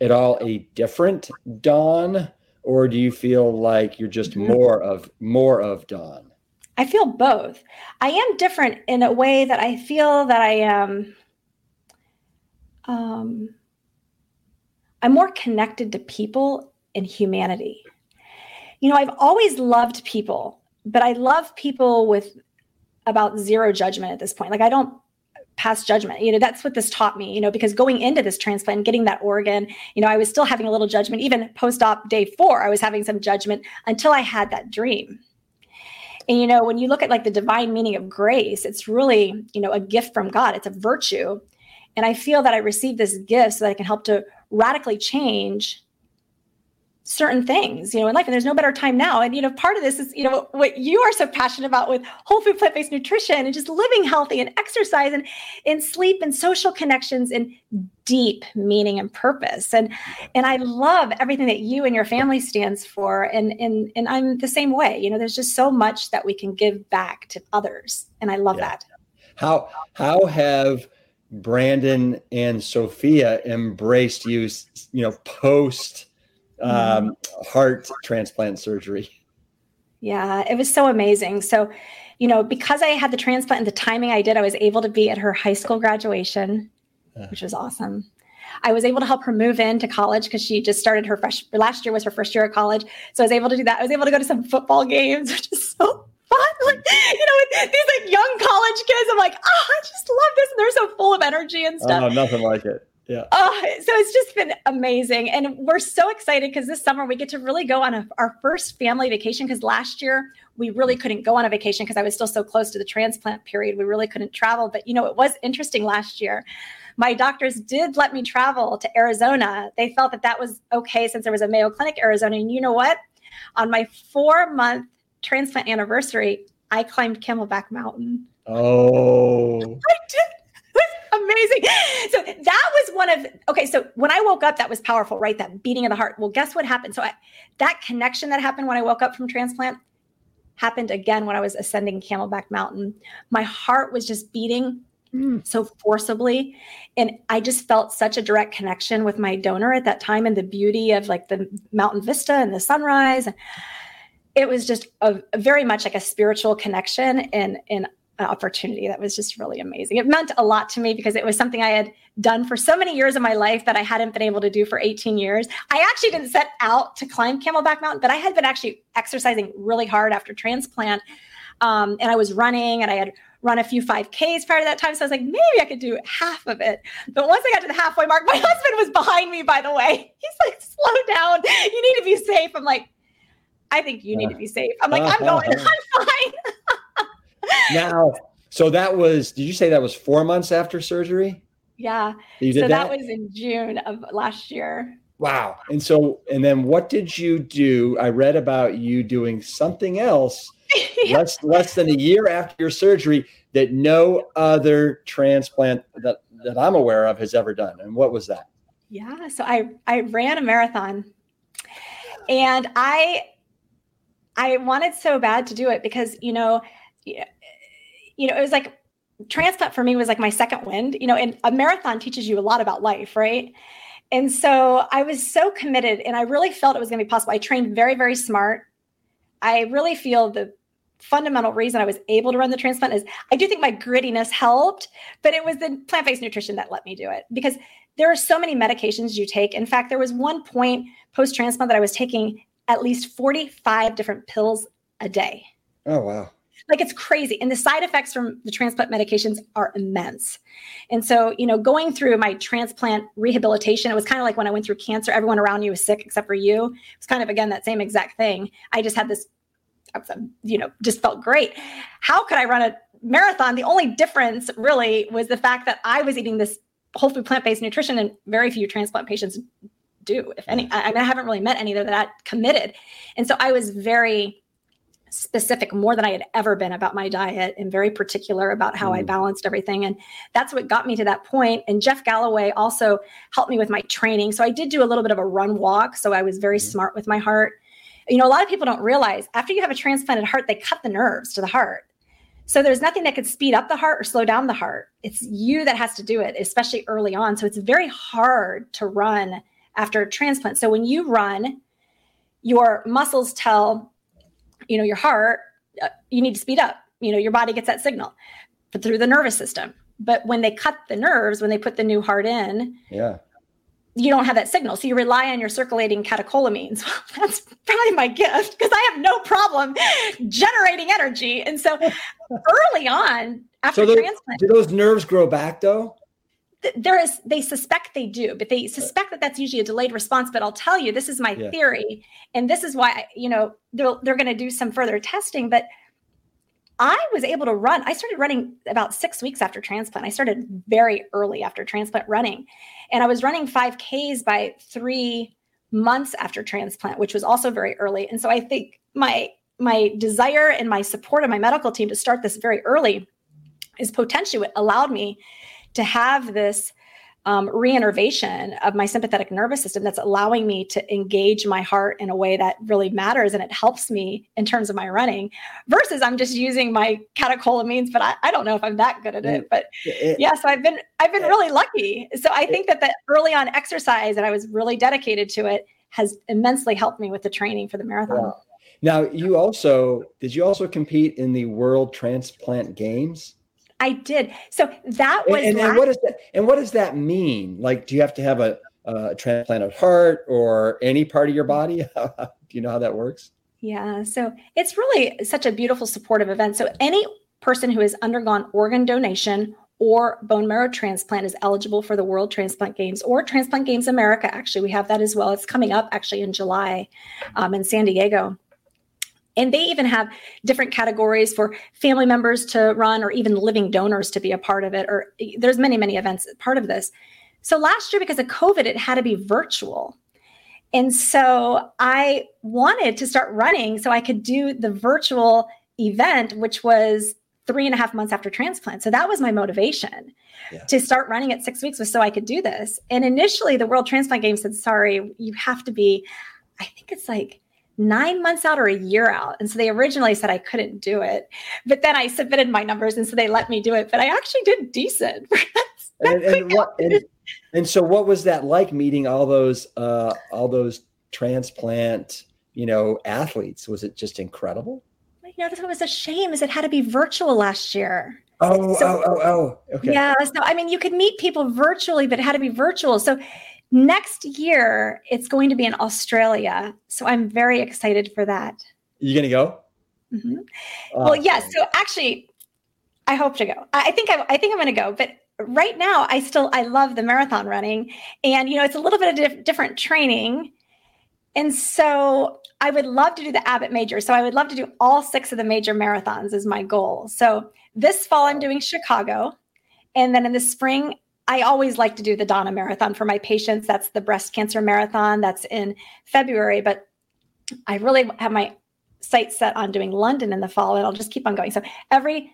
at all a different Dawn or do you feel like you're just mm-hmm. more of more of Dawn? I feel both. I am different in a way that I feel that I am um I'm more connected to people and humanity. You know, I've always loved people but I love people with about zero judgment at this point. Like I don't pass judgment. You know, that's what this taught me, you know, because going into this transplant, getting that organ, you know, I was still having a little judgment. Even post op day four, I was having some judgment until I had that dream. And, you know, when you look at like the divine meaning of grace, it's really, you know, a gift from God, it's a virtue. And I feel that I received this gift so that I can help to radically change certain things, you know, in life. And there's no better time now. And, you know, part of this is, you know, what you are so passionate about with whole food plant-based nutrition and just living healthy and exercise and in sleep and social connections and deep meaning and purpose. And and I love everything that you and your family stands for. And and and I'm the same way. You know, there's just so much that we can give back to others. And I love yeah. that. How how have Brandon and Sophia embraced you, you know, post um, heart transplant surgery. Yeah, it was so amazing. So, you know, because I had the transplant and the timing I did, I was able to be at her high school graduation, which was awesome. I was able to help her move into college because she just started her fresh last year was her first year of college. So I was able to do that. I was able to go to some football games, which is so fun. Like, you know, these like young college kids, I'm like, oh, I just love this. And they're so full of energy and stuff. Oh, nothing like it. Yeah. Oh, so it's just been amazing. And we're so excited because this summer we get to really go on a, our first family vacation because last year we really couldn't go on a vacation because I was still so close to the transplant period. We really couldn't travel. But, you know, it was interesting last year. My doctors did let me travel to Arizona. They felt that that was okay since there was a Mayo Clinic Arizona. And you know what? On my four month transplant anniversary, I climbed Camelback Mountain. Oh. I did amazing. So that was one of okay. So when I woke up, that was powerful, right? That beating of the heart. Well, guess what happened? So I, that connection that happened when I woke up from transplant happened again when I was ascending Camelback Mountain. My heart was just beating mm. so forcibly, and I just felt such a direct connection with my donor at that time, and the beauty of like the mountain vista and the sunrise. It was just a, very much like a spiritual connection, and and opportunity that was just really amazing. It meant a lot to me because it was something I had done for so many years of my life that I hadn't been able to do for 18 years. I actually didn't set out to climb Camelback Mountain, but I had been actually exercising really hard after transplant. Um, and I was running and I had run a few 5Ks prior to that time. So I was like, maybe I could do half of it. But once I got to the halfway mark, my husband was behind me, by the way. He's like, slow down. You need to be safe. I'm like, I think you need to be safe. I'm like, I'm going, I'm fine. now, so that was, did you say that was four months after surgery? Yeah. so that? that was in June of last year. Wow. And so, and then what did you do? I read about you doing something else yeah. less less than a year after your surgery that no other transplant that that I'm aware of has ever done. And what was that? Yeah, so I I ran a marathon, and I I wanted so bad to do it because you know you know it was like transplant for me was like my second wind. You know, and a marathon teaches you a lot about life, right? And so I was so committed, and I really felt it was going to be possible. I trained very very smart. I really feel the fundamental reason I was able to run the transplant is I do think my grittiness helped, but it was the plant based nutrition that let me do it because there are so many medications you take. In fact, there was one point post transplant that I was taking at least 45 different pills a day. Oh, wow. Like it's crazy. And the side effects from the transplant medications are immense. And so, you know, going through my transplant rehabilitation, it was kind of like when I went through cancer, everyone around you was sick except for you. It's kind of, again, that same exact thing. I just had this you know, just felt great. How could I run a marathon? The only difference really was the fact that I was eating this whole food plant based nutrition, and very few transplant patients do, if any. I, mean, I haven't really met any that that committed, and so I was very specific more than I had ever been about my diet and very particular about how mm. I balanced everything. And that's what got me to that point. And Jeff Galloway also helped me with my training. So I did do a little bit of a run walk. So I was very mm. smart with my heart you know, a lot of people don't realize after you have a transplanted heart, they cut the nerves to the heart. So there's nothing that could speed up the heart or slow down the heart. It's you that has to do it, especially early on. So it's very hard to run after a transplant. So when you run, your muscles tell, you know, your heart, uh, you need to speed up. You know, your body gets that signal but through the nervous system. But when they cut the nerves, when they put the new heart in, yeah, you don't have that signal. So you rely on your circulating catecholamines. That's probably my gift because I have no problem generating energy. And so early on, after so transplant, do those nerves grow back though? There is, they suspect they do, but they suspect that that's usually a delayed response. But I'll tell you, this is my yeah. theory, and this is why you know they're they're going to do some further testing. But I was able to run. I started running about six weeks after transplant. I started very early after transplant running. And I was running 5Ks by three months after transplant, which was also very early. And so I think my my desire and my support of my medical team to start this very early is potentially what allowed me to have this um, reinnervation of my sympathetic nervous system that's allowing me to engage my heart in a way that really matters and it helps me in terms of my running versus i'm just using my catecholamines but i, I don't know if i'm that good at it but it, yeah so i've been i've been really lucky. So i think that the early on exercise and i was really dedicated to it has immensely helped me with the training for the marathon. Wow. now you also did you also compete in the world transplant games I did. So that was. And, and, and, what does that? And what does that mean? Like, do you have to have a, a transplanted heart or any part of your body? do you know how that works? Yeah. So it's really such a beautiful supportive event. So any person who has undergone organ donation or bone marrow transplant is eligible for the World Transplant Games or Transplant Games America. Actually, we have that as well. It's coming up actually in July um, in San Diego. And they even have different categories for family members to run or even living donors to be a part of it. Or there's many, many events part of this. So last year, because of COVID, it had to be virtual. And so I wanted to start running so I could do the virtual event, which was three and a half months after transplant. So that was my motivation yeah. to start running at six weeks was so I could do this. And initially the World Transplant Games said, sorry, you have to be, I think it's like nine months out or a year out. And so they originally said I couldn't do it. But then I submitted my numbers and so they let me do it. But I actually did decent. and, and, what, and, and, so what was that like meeting all those uh, all those transplant, you know, athletes? Was it just incredible? You know, what was a shame is it had to be virtual last year. Oh, so, oh, oh, oh. Okay. Yeah. So I mean, you could meet people virtually, but it had to be virtual. So Next year, it's going to be in Australia. So I'm very excited for that. You going to go? Mm-hmm. Well, yes. So actually, I hope to go. I think I, I think I'm going to go, but right now I still I love the marathon running, and you know it's a little bit of diff- different training, and so I would love to do the Abbott Major. So I would love to do all six of the major marathons is my goal. So this fall I'm doing Chicago, and then in the spring I always like to do the Donna Marathon for my patients. That's the breast cancer marathon. That's in February, but I really have my sights set on doing London in the fall, and I'll just keep on going. So every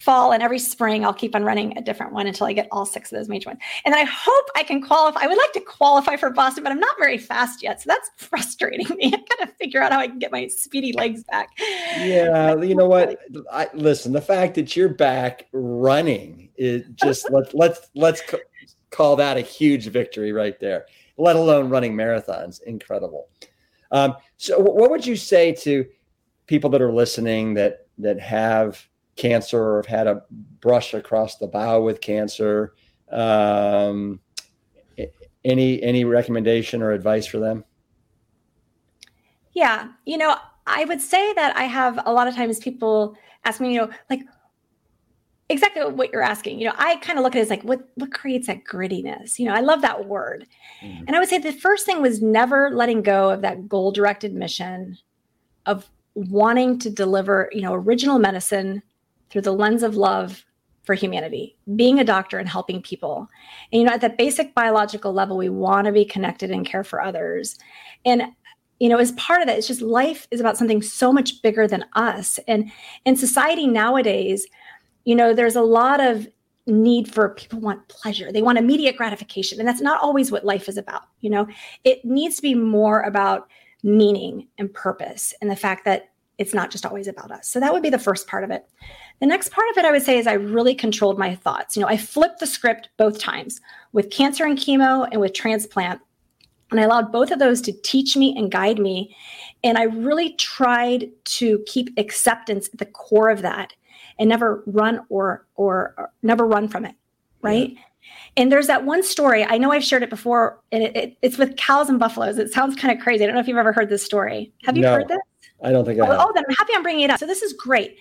fall and every spring, I'll keep on running a different one until I get all six of those major ones. And then I hope I can qualify. I would like to qualify for Boston, but I'm not very fast yet. So that's frustrating me. I got to figure out how I can get my speedy legs back. Yeah. You know what? I, listen, the fact that you're back running is just let's, let's, let's call that a huge victory right there, let alone running marathons. Incredible. Um, so what would you say to people that are listening that, that have cancer or have had a brush across the bow with cancer. Um, any any recommendation or advice for them? Yeah, you know, I would say that I have a lot of times people ask me, you know, like exactly what you're asking. You know, I kind of look at it as like what what creates that grittiness. You know, I love that word. Mm-hmm. And I would say the first thing was never letting go of that goal directed mission of wanting to deliver, you know, original medicine through the lens of love for humanity, being a doctor and helping people. And, you know, at that basic biological level, we want to be connected and care for others. And, you know, as part of that, it's just life is about something so much bigger than us. And in society nowadays, you know, there's a lot of need for people want pleasure they want immediate gratification and that's not always what life is about you know it needs to be more about meaning and purpose and the fact that it's not just always about us so that would be the first part of it the next part of it, I would say, is I really controlled my thoughts. You know, I flipped the script both times with cancer and chemo and with transplant. And I allowed both of those to teach me and guide me. And I really tried to keep acceptance at the core of that and never run or or, or never run from it. Right. Yeah. And there's that one story. I know I've shared it before, and it, it, it's with cows and buffaloes. It sounds kind of crazy. I don't know if you've ever heard this story. Have you no, heard this? I don't think I oh, have. Oh, then I'm happy I'm bringing it up. So this is great.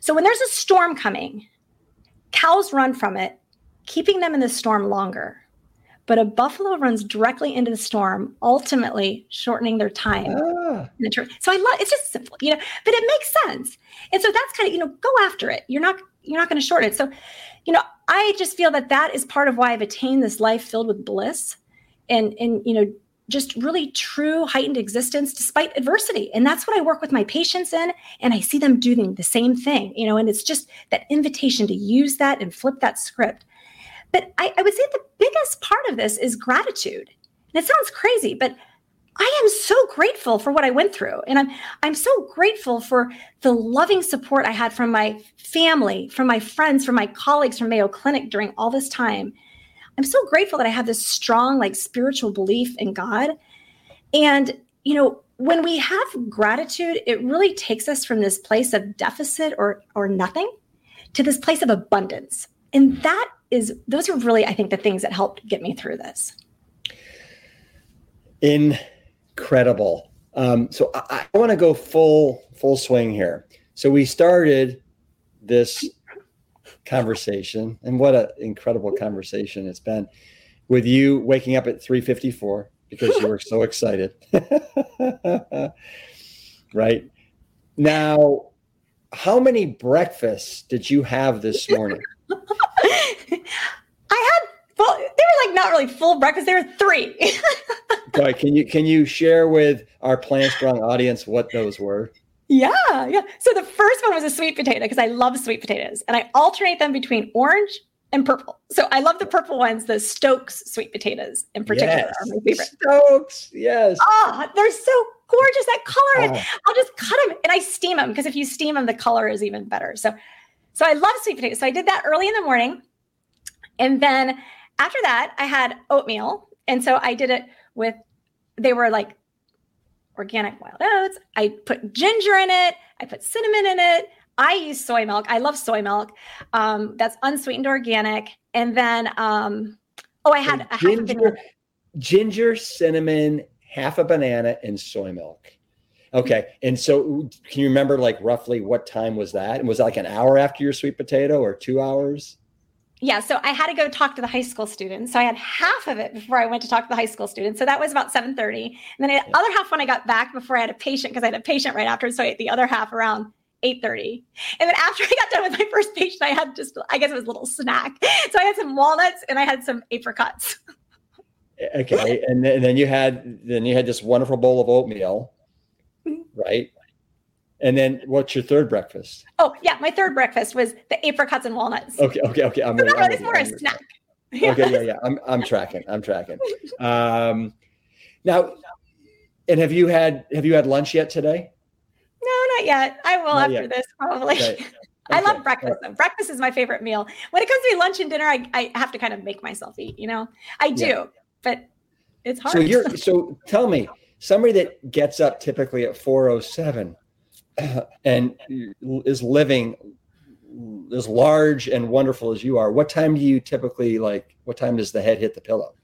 So when there's a storm coming, cows run from it, keeping them in the storm longer. But a buffalo runs directly into the storm, ultimately shortening their time. Ah. So I love it's just simple, you know, but it makes sense. And so that's kind of, you know, go after it. You're not you're not going to shorten it. So, you know, I just feel that that is part of why I've attained this life filled with bliss and and you know just really true heightened existence despite adversity. And that's what i work with my patients in and i see them doing the same thing you know and it's just that invitation to use that and flip that script. But I, I, would say the biggest part of this is gratitude. And it sounds crazy but i am so grateful for what i went through. And i'm i'm so grateful for the loving support i had from my family from my friends from my colleagues from mayo clinic during all this time I'm so grateful that I have this strong, like, spiritual belief in God. And, you know, when we have gratitude, it really takes us from this place of deficit or or nothing to this place of abundance. And that is those are really, I think, the things that helped get me through this. Incredible. Um, so I, I want to go full full swing here. So we started this conversation. And what an incredible conversation it's been with you waking up at 3.54 because you were so excited. Right? Now how many breakfasts did you have this morning? I had well they were like not really full breakfast they were three. Can you can you share with our plant strong audience what those were yeah, yeah. So the first one was a sweet potato because I love sweet potatoes and I alternate them between orange and purple. So I love the purple ones, the Stokes sweet potatoes in particular yes. are my favorite. Stokes, yes. Oh, they're so gorgeous. That color, oh. I'll just cut them and I steam them because if you steam them, the color is even better. So, so I love sweet potatoes. So I did that early in the morning. And then after that, I had oatmeal. And so I did it with, they were like organic wild oats. I put ginger in it. I put cinnamon in it. I use soy milk. I love soy milk. Um, that's unsweetened organic. And then, um, oh, I had ginger, ginger, cinnamon, half a banana, and soy milk. Okay. And so can you remember like roughly what time was that? And was that like an hour after your sweet potato or two hours? Yeah, so I had to go talk to the high school students. So I had half of it before I went to talk to the high school students. So that was about 7:30. And then the other half when I got back before I had a patient because I had a patient right after. So I ate the other half around 8:30. And then after I got done with my first patient, I had just I guess it was a little snack. So I had some walnuts and I had some apricots. okay. And then, and then you had then you had this wonderful bowl of oatmeal, mm-hmm. right? And then what's your third breakfast? Oh, yeah. My third breakfast was the apricots and walnuts. Okay, okay, okay. I'm, Remember, I'm, it's more a snack. Okay, yeah, yeah. I'm, I'm tracking. I'm tracking. Um, now, and have you had have you had lunch yet today? No, not yet. I will not after yet. this probably. Okay. I love breakfast. Right. Breakfast is my favorite meal. When it comes to lunch and dinner, I, I have to kind of make myself eat. You know, I do, yeah. but it's hard. So you're so tell me somebody that gets up typically at four oh seven and is living as large and wonderful as you are, what time do you typically like? What time does the head hit the pillow?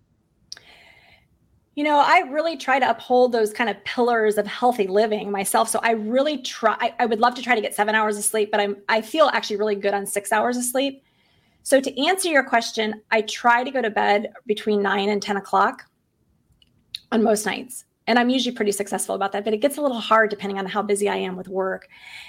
You know, I really try to uphold those kind of pillars of healthy living myself. So I really try. I, I would love to try to get seven hours of sleep, but I'm I feel actually really good on six hours of sleep. So to answer your question, I try to go to bed between nine and ten o'clock on most nights and I'm usually pretty successful about that, but it gets a little hard depending on how busy I am with work.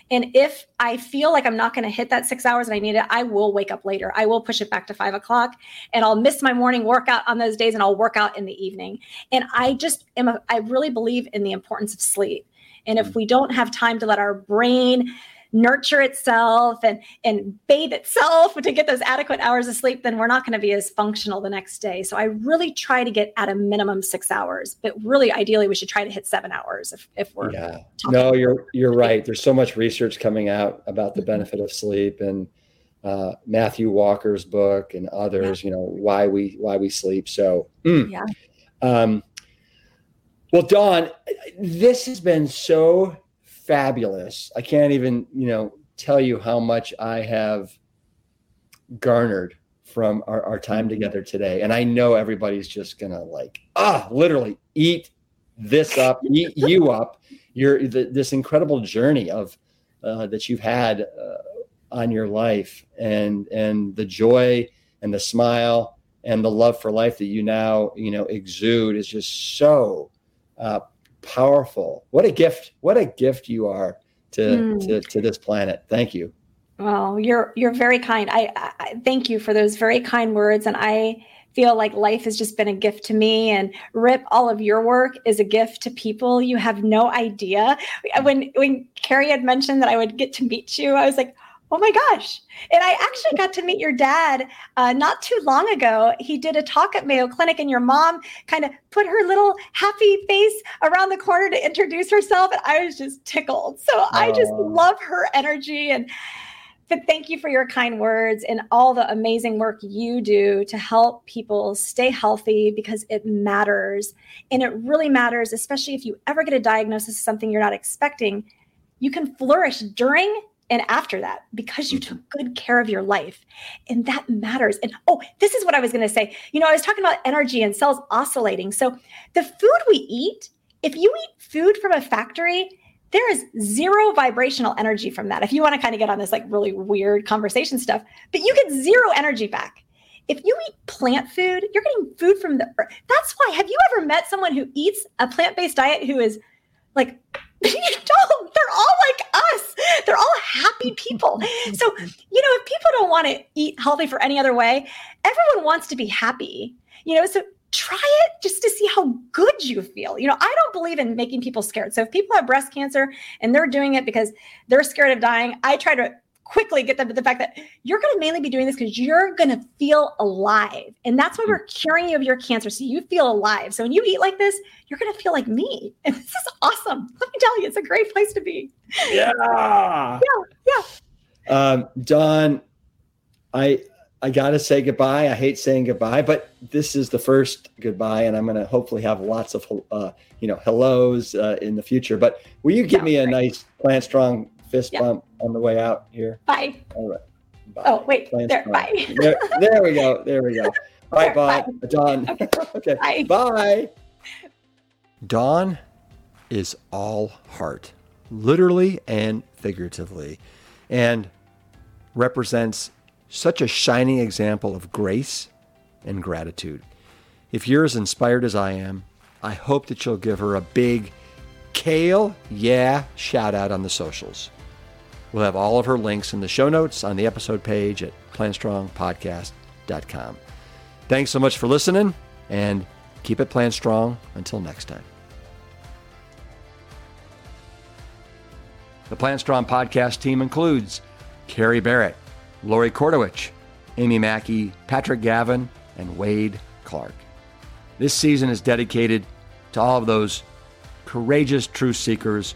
And if I feel like I'm not going to hit that six hours and I need it, I will wake up later. I will push it back to five o'clock and I'll miss my morning workout on those days and I'll work out in the evening. And I just am, a, I really believe in the importance of sleep. And if mm. we don't have time to let our brain, nurture itself and and bathe itself to get those adequate hours of sleep, then we're not going to be as functional the next day. So I really try to get at a minimum six hours, but really ideally we should try to hit seven hours if, if we're yeah. No, you're you're right. There's so much research coming out about the mm-hmm. benefit of sleep and uh, Matthew Walker's book and others, yeah. you know, why we why we sleep. So mm. yeah. Um, well, Dawn, this has been so fabulous. I can't even, you know, tell you how much I have garnered from our, our time mm-hmm. together today. And I know everybody's just gonna like, ah, literally eat this up, eat you up. You're the, this incredible journey of uh, that you've had uh, on your life, and and the joy and the smile and the love for life that you now you know exude is just so uh, powerful. What a gift. What a gift you are to, mm. to, to, this planet. Thank you. Well, you're, you're very kind. I, I thank you for those very kind words. And I feel like life has just been a gift to me and Rip all of your work is a gift to people you have no idea when when carrie had mentioned that i would get to meet you i was like Oh my gosh. And I actually got to meet your dad uh, not too long ago. He did a talk at Mayo Clinic, and your mom kind of put her little happy face around the corner to introduce herself. And I was just tickled. So oh. I just love her energy. And but thank you for your kind words and all the amazing work you do to help people stay healthy because it matters. And it really matters, especially if you ever get a diagnosis of something you're not expecting. You can flourish during and after that because you took mm-hmm. good care of your life and that matters. And oh this is what i was going to say. You know i was talking about energy and cells oscillating. So the food we eat if you eat food from a factory there is zero vibrational energy from that. If you want to kind of get on this like really weird conversation stuff but you get zero energy back. If you eat plant food you're getting food from the earth. That's why have you ever met someone who eats a plant-based diet who is like you don't. They're all like us. They're all happy people. So, you know, if people don't want to eat healthy for any other way, everyone wants to be happy. You know, so try it just to see how good you feel. You know, I don't believe in making people scared. So if people have breast cancer and they're doing it because they're scared of dying, I try to quickly get them to the fact that you're going to mainly be doing this because you're going to feel alive. And that's why we're mm. curing you of your cancer. So you feel alive. So when you eat like this, you're going to feel like me. And this is awesome. Let me tell you, it's a great place to be. Yeah. yeah. Yeah. Um, Dawn, I, I got to say goodbye. I hate saying goodbye, but this is the first goodbye, and I'm going to hopefully have lots of, uh, you know, hellos uh, in the future. But will you give yeah, me a right. nice plant strong fist yeah. bump on the way out here. Bye. All right. Bye. Oh, wait. there, bye. there, there, we go. There we go. Bye, bye. Dawn. Okay. okay. Bye. Bye. Dawn, is all heart, literally and figuratively, and represents such a shining example of grace and gratitude. If you're as inspired as I am, I hope that you'll give her a big Kale, yeah, shout out on the socials. We'll have all of her links in the show notes on the episode page at plantstrongpodcast.com. Thanks so much for listening and keep it plant strong until next time. The Plant Strong podcast team includes Carrie Barrett, Lori Kordowich, Amy Mackey, Patrick Gavin, and Wade Clark. This season is dedicated to all of those courageous truth seekers